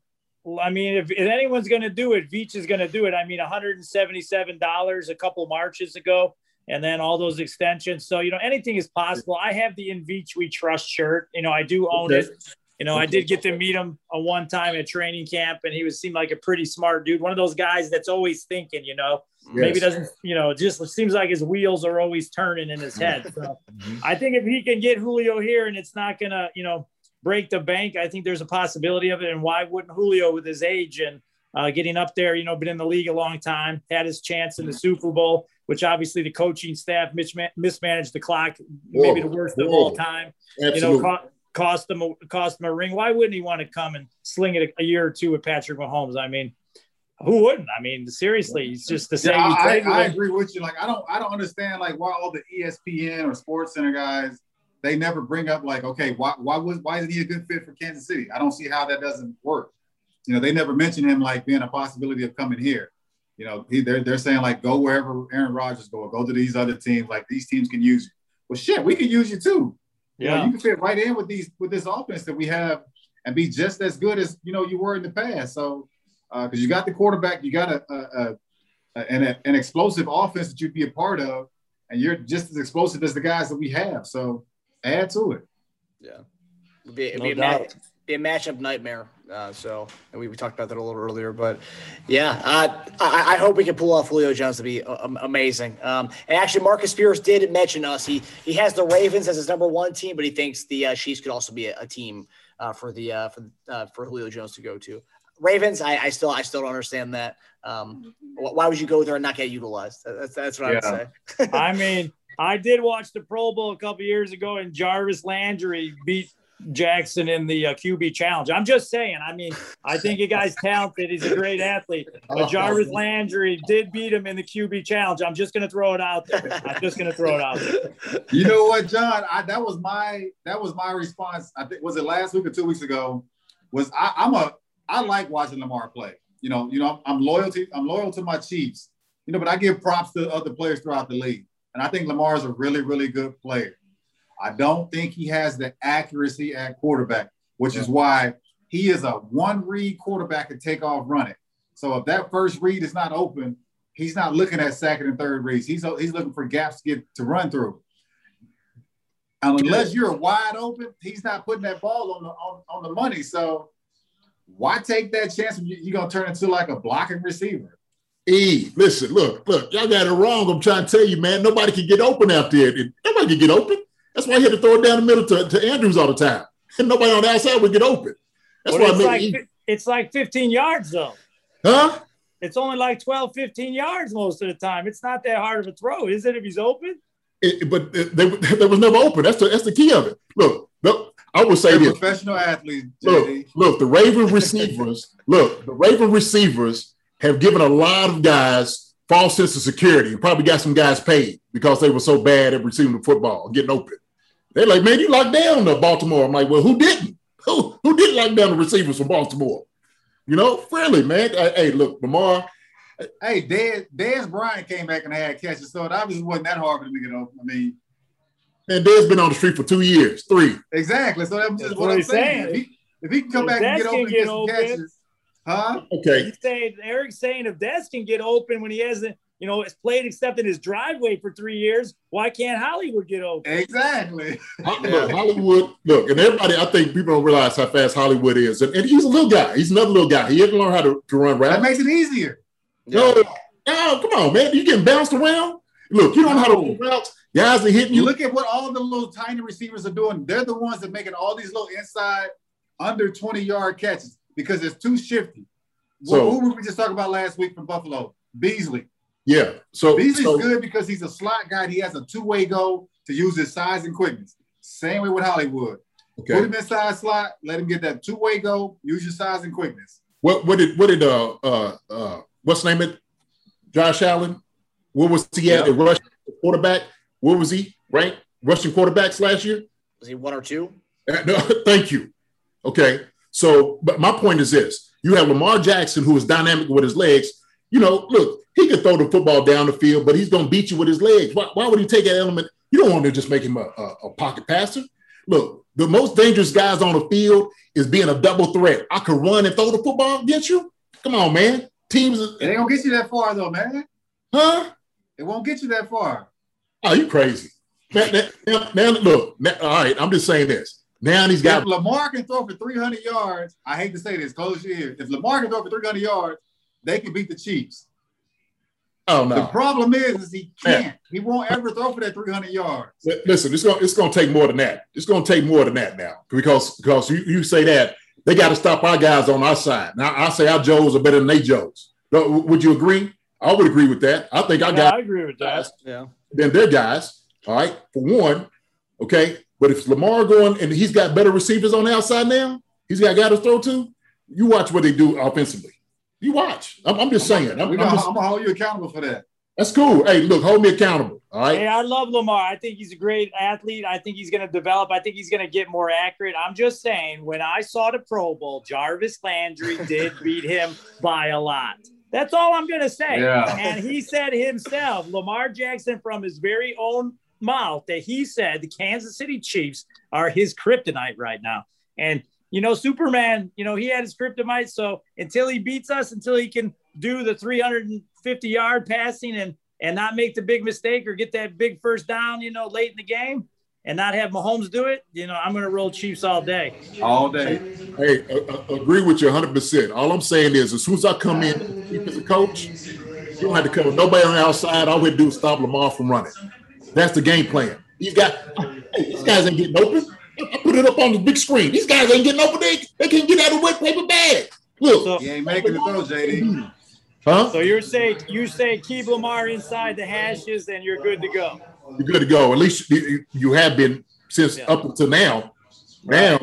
I mean, if, if anyone's going to do it, Veach is going to do it. I mean, one hundred and seventy-seven dollars a couple marches ago, and then all those extensions. So you know, anything is possible. I have the In Veach We Trust shirt. You know, I do own Okay. it. You know, I did get to meet him a one time at training camp, and he was seemed like a pretty smart dude. One of those guys that's always thinking. You know, maybe doesn't. You know, just seems like his wheels are always turning in his head. So Mhm. I think if he can get Julio here, and it's not gonna, you know, break the bank, I think there's a possibility of it. And why wouldn't Julio, with his age and uh, getting up there, you know, been in the league a long time, had his chance in the Super Bowl, which obviously the coaching staff misma- mismanaged the clock, maybe the worst of all time. You know, co- cost him a, cost him a ring. Why wouldn't he want to come and sling it a, a year or two with Patrick Mahomes? I mean, who wouldn't? I mean, seriously, it's just the same. Yeah, you I, I agree with you. Like, I don't, I don't understand like why all the ESPN or Sports Center guys they never bring up like, okay, why, why was, why isn't he a good fit for Kansas City? I don't see how that doesn't work. You know, they never mention him like being a possibility of coming here. You know, he, they're they're saying like go wherever Aaron Rodgers go, go to these other teams. Like these teams can use you. Well, shit, we can use you too. You know, yeah. you can fit right in with these with this offense that we have and be just as good as you know you were in the past. So uh, because you got the quarterback, you got a, a, a, a an, an explosive offense that you'd be a part of, and you're just as explosive as the guys that we have. So add to it. Yeah. It'd be, it'd No be, a, doubt. ma- be a matchup nightmare. Uh, so and we, we talked about that a little earlier, but yeah, uh, I, I hope we can pull off Julio Jones to be uh, um, amazing. Um, and actually, Marcus Spears did mention us. He he has the Ravens as his number one team, but he thinks the uh, Chiefs could also be a, a team uh, for the uh, for uh, for Julio Jones to go to. Ravens, I, I still I still don't understand that. Um, why would you go there and not get utilized? That's that's what I would say. I mean, I did watch the Pro Bowl a couple years ago, and Jarvis Landry beat Jackson in the uh, QB challenge. I'm just saying. I mean, I think the guy's talented. He's a great athlete. But Jarvis Landry did beat him in the QB challenge. I'm just going to throw it out there. I'm just going to throw it out there. You know what, John? I, that was my that was my response. I think was it last week or two weeks ago. Was I, I'm a I like watching Lamar play. You know, you know, I'm loyal to I'm loyal to my Chiefs. You know, but I give props to other players throughout the league, and I think Lamar is a really really good player. I don't think he has the accuracy at quarterback, which is why he is a one read quarterback and take off running. So if that first read is not open, he's not looking at second and third reads. He's he's looking for gaps to get to run through. And unless you're wide open, he's not putting that ball on the on, on the money. So why take that chance you're gonna turn into like a blocking receiver? E, listen, look, look, y'all got it wrong. I'm trying to tell you, man. Nobody can get open out there. Nobody can get open. That's why he had to throw it down the middle to, to Andrews all the time. And nobody on the outside would get open. That's But why I it's make like, E- it's like 15 yards, though. huh? It's only like 12, 15 yards most of the time. It's not that hard of a throw, is it, if he's open? It- but they, they was never open. That's the that's the key of it. Look, look I would say They're this. professional athletes, Look, look, the Raven receivers, look, the Raven receivers have given a lot of guys false sense of security and probably got some guys paid because they were so bad at receiving the football getting open. They're like, man, you locked down the Baltimore. I'm like, well, who didn't? Who who didn't lock down the receivers from Baltimore? You know, really, man. Hey, hey, look, Lamar, Hey, Dez, Dez Bryant came back and had catches, so it obviously wasn't that hard for them to get open. I mean, man, Dez been on the street for two years, three. exactly. So that's just That's what, what I'm saying. saying. If he, if he can come If back and get can open and get get some open- catches, huh? Okay. He's saying Eric's saying if Dez can get open when he hasn't, you know, has played except in his driveway for three years, why can't Hollywood get open? Exactly. Look, Hollywood, look, and everybody, I think people don't realize how fast Hollywood is. And, and he's a little guy. He's another little guy. He hasn't learned how to, to run right. That makes it easier. No, no, come on, man. You getting bounced around? Look, you don't know how to run routes. Guys are hitting You you. look at what all the little tiny receivers are doing. They're the ones that making all these little inside under 20 yard catches because it's too shifty. So- who were we just talking about last week from Buffalo? Beasley. Yeah. So, Beasley's so good because he's a slot guy. He has a two way go to use his size and quickness. Same way with Hollywood. Okay. Put okay. him inside slot, let him get that two way go, use your size and quickness. What what did what did uh uh uh what's name it? Josh Allen? What was he at? Yeah. A rushing quarterback? What was he? Right? Rushing quarterbacks last year? Was he one or two? Uh, no, thank you. Okay. So, but my point is this you have Lamar Jackson, who is dynamic with his legs. You know, look, he could throw the football down the field, but he's going to beat you with his legs. Why, why would he take that element? You don't want to just make him a, a, a pocket passer. Look, the most dangerous guys on the field is being a double threat. I could run and throw the football against you. Come on, man. Teams, It ain't gonna get you that far though, man. huh? It won't get you that far. Oh, you crazy. Now, now, now, now, look, now, all right, I'm just saying this. Now he's got Lamar can throw for 300 yards, I hate to say this, close your ears. If Lamar can throw for 300 yards, they can beat the Chiefs. oh no. The problem is, is he can't. He won't ever throw for that 300 yards. Listen, it's gonna it's gonna take more than that. It's gonna take more than that now because because you, you say that they got to stop our guys on our side. Now I say our Joes are better than they Joes. Would you agree? I would agree with that. I think I Yeah, I agree with that. Yeah. than their guys. All right, for one. Okay, but if Lamar going and he's got better receivers on the outside now, he's got guys to throw to. You watch what they do offensively. You watch. I'm, I'm just saying. I'm, I'm gonna, just- I'm gonna hold you accountable for that. that's cool. Hey, look, hold me accountable. All right. Hey, I love Lamar. I think he's a great athlete. I think he's going to develop. I think he's going to get more accurate. I'm just saying, when I saw the Pro Bowl, Jarvis Landry did beat him by a lot. That's all I'm going to say. Yeah. And he said himself, Lamar Jackson, from his very own mouth, that he said the Kansas City Chiefs are his kryptonite right now. And, you know, Superman, you know, he had his kryptonite. So until he beats us, until he can do the 350 yard passing and and not make the big mistake or get that big first down, you know, late in the game and not have Mahomes do it, you know, I'm going to roll Chiefs all day. All day. Hey, uh, agree with you 100%. All I'm saying is, as soon as I come in as a coach, you don't have to cover nobody on the outside. All we do is stop Lamar from running. That's the game plan. These guys, hey, these guys ain't getting open. I I put it up on the big screen. These guys ain't getting open. They, they can't get out of wet paper bag. Look, So, He ain't making the throw, JD. huh? so you're saying you say keep Lamar inside the hashes and you're good to go. You're good to go. At least you, you have been since Yeah. up until now. Now,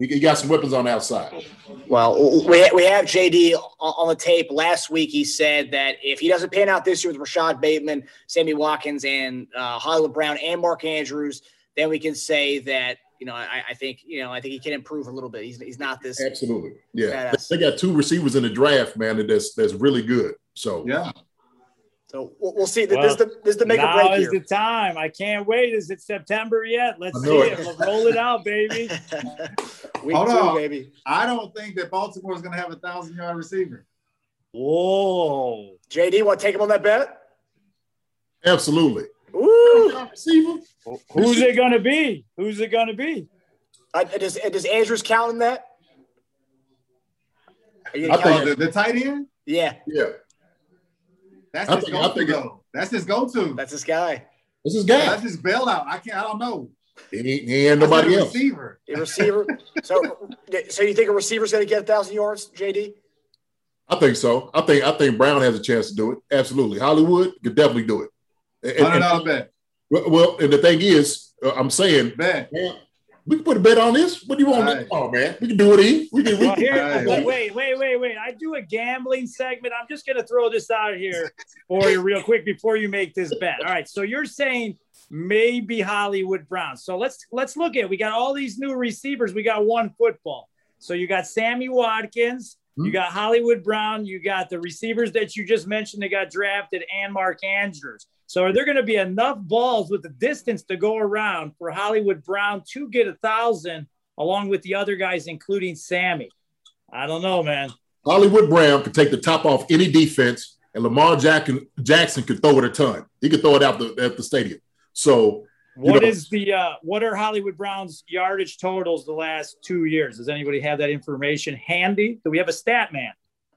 you you got some weapons on the outside. Well, we, we have JD on- on the tape. Last week, he said that if he doesn't pan out this year with Rashod Bateman, Sammy Watkins, and uh, Hollywood Brown and Mark Andrews, then we can say that you know I, I think you know I think he can improve a little bit. He's, he's not this. Absolutely. Yeah. Badass. They got two receivers in the draft, man, that's that's really good. So Yeah. So we'll, we'll see. this Well, is the this is the make or now break is here. the time. I can't wait. Is it September yet? Let's see know it. it. Let's roll it out, baby. Week Hold two, on. baby. I don't think that Baltimore is gonna have a thousand yard receiver. Whoa. JD, want to take him on that bet? absolutely. Ooh. Receiver. Who's it going to be? Who's it going to be? Uh, does does Andrews count in that? I gonna think- count it? the, the tight end? Yeah, Yeah. That's his go-to though. That's his go-to. that's his guy. This is guy. That's his bailout. I can't. I don't know. He ain't, he ain't I nobody a else. Receiver. A receiver. so, so you think a receiver's going to get a thousand yards, JD? I think so. I think I think Brown has a chance to do it. Absolutely. Hollywood could definitely do it. And- and- Hundred dollar bet. well, and the thing is, uh, I'm saying, Bet. Man, we can put a bet on this. What do you want? Right. Oh man, we can do it. We can. We Well, can here, Hey. wait, wait, wait, wait, wait. I do a gambling segment. I'm just going to throw this out here for you real quick before you make this bet. All right. So you're saying maybe Hollywood Brown. So let's let's look at. it. We got all these new receivers. We got one football. So you got Sammy Watkins. You Hmm. got Hollywood Brown. You got the receivers that you just mentioned that got drafted, and Mark Andrews. So are there going to be enough balls with the distance to go around for Hollywood Brown to get a thousand, along with the other guys, including Sammy? I don't know, man. Hollywood Brown could take the top off any defense, and Lamar Jackson Jackson could throw it a ton. He could throw it out the, at the stadium. So What know- is the uh, what are Hollywood Brown's yardage totals the last two years? Does anybody have that information handy? Do we have a stat man?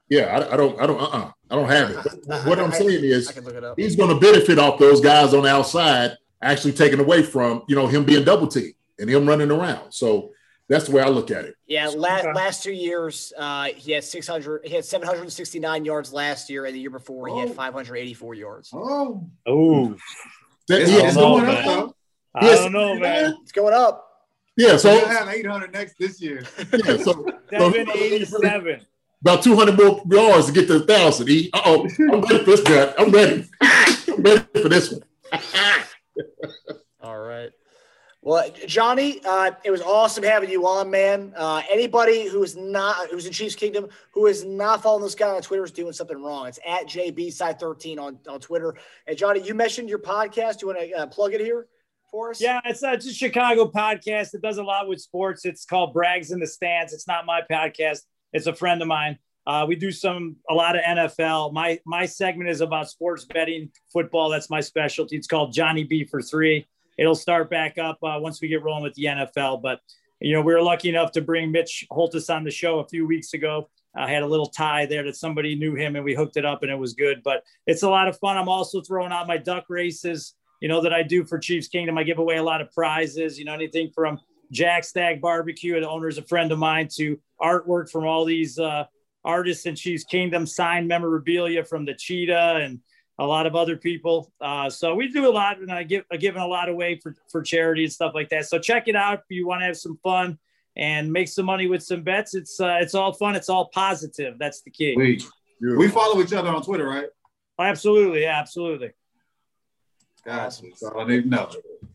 Yeah, I, I don't, I don't, uh, uh I don't have it. But what I'm saying is, can look it up. he's going to benefit off those guys on the outside actually taken away from you know him being double teamed and him running around. So that's the way I look at it. Yeah, last, Okay. last two years, uh, he had 600, he had 769 yards last year, and the year before, he had Oh. 584 yards. Oh, Oh, That- it's, it's going man. up though. I Yes. don't know, man. It's going up. yeah, So so he'll have 800 next this year. yeah, so, so Seven eighty-seven. About 200 more yards to get to a thousand. E. Uh oh, I'm ready for this guy. I'm ready. I'm ready for this one. All right. Well, Johnny, uh, it was awesome having you on, man. Uh, anybody who is not who's in Chiefs Kingdom who is not following this guy on Twitter is doing something wrong. It's at JBside13 on, on Twitter. And Johnny, you mentioned your podcast. Do you want to uh, plug it here for us? Yeah, it's, uh, it's a Chicago podcast. It does a lot with sports. It's called Brags in the Stands. It's not my podcast. It's a friend of mine. Uh, we do some a lot of NFL. My my segment is about sports betting, football. That's my specialty. It's called Johnny B for three it'll start back up uh, once we get rolling with the NFL. But you know, we were lucky enough to bring Mitch Holthus on the show a few weeks ago. I had a little tie there that somebody knew him and we hooked it up and it was good. But it's a lot of fun. I'm also throwing out my duck races, you know, that I do for Chiefs Kingdom. I give away a lot of prizes, you know, anything from Jack Stack Barbecue, the owner is a friend of mine, to artwork from all these uh, artists in Chiefs Kingdom, signed memorabilia from the cheetah and a lot of other people. Uh, so we do a lot, and I give I giving a lot away for for charity and stuff like that. So check it out if you want to have some fun and make some money with some bets. It's uh, it's all fun. It's all positive. That's the key. We we follow each other on Twitter, right? Absolutely, absolutely. Gotcha. So I need to know.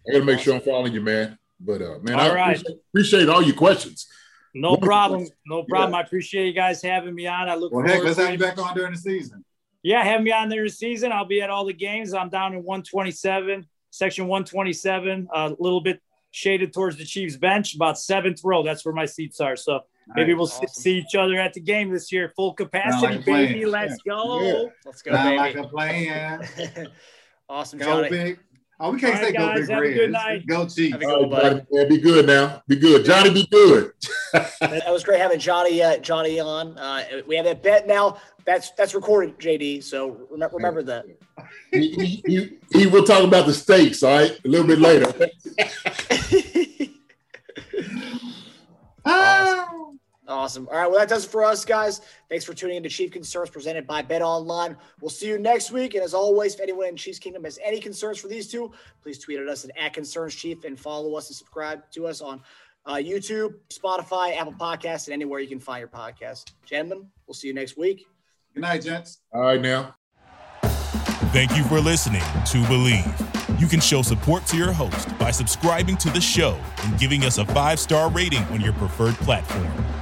I got to make sure I'm following you, man. But uh, man, all I right. appreciate, appreciate all your questions. No problem. No problem. I appreciate you guys having me on. I look Well, forward heck, let's to have you back on during the season. Yeah, have me on there this season. I'll be at all the games. I'm down in 127, section 127, a little bit shaded towards the Chiefs bench, about seventh row. That's where my seats are. So maybe we'll see- Awesome. see each other at the game this year, full capacity, like baby. Let's go. Yeah. Let's go, Sound like baby. a plan. awesome, Go Johnny. big. Oh, we can't All say right, go big have a red. good night. Go Chiefs. Have a All good right, buddy. Johnny, be good now. Be good. Johnny, be good. That was great having Johnny uh, Johnny on. Uh, we have that bet now. That's that's recorded, JD. So remember, remember that. he, he, he, he will talk about the stakes, all right, a little bit later. Ah. Awesome. All right. Well, that does it for us, guys. Thanks for tuning in to Chief Concerns presented by Bet Online. We'll see you next week. And as always, if anyone in Chiefs Kingdom has any concerns for these two, please tweet at us at, at Concerns Chief and follow us and subscribe to us on uh, YouTube, Spotify, Apple Podcasts, and anywhere you can find your podcast. Gentlemen, we'll see you next week. Good night, gents. All right, now. Thank you for listening to Bleav. You can show support to your host by subscribing to the show and giving us a five star rating on your preferred platform.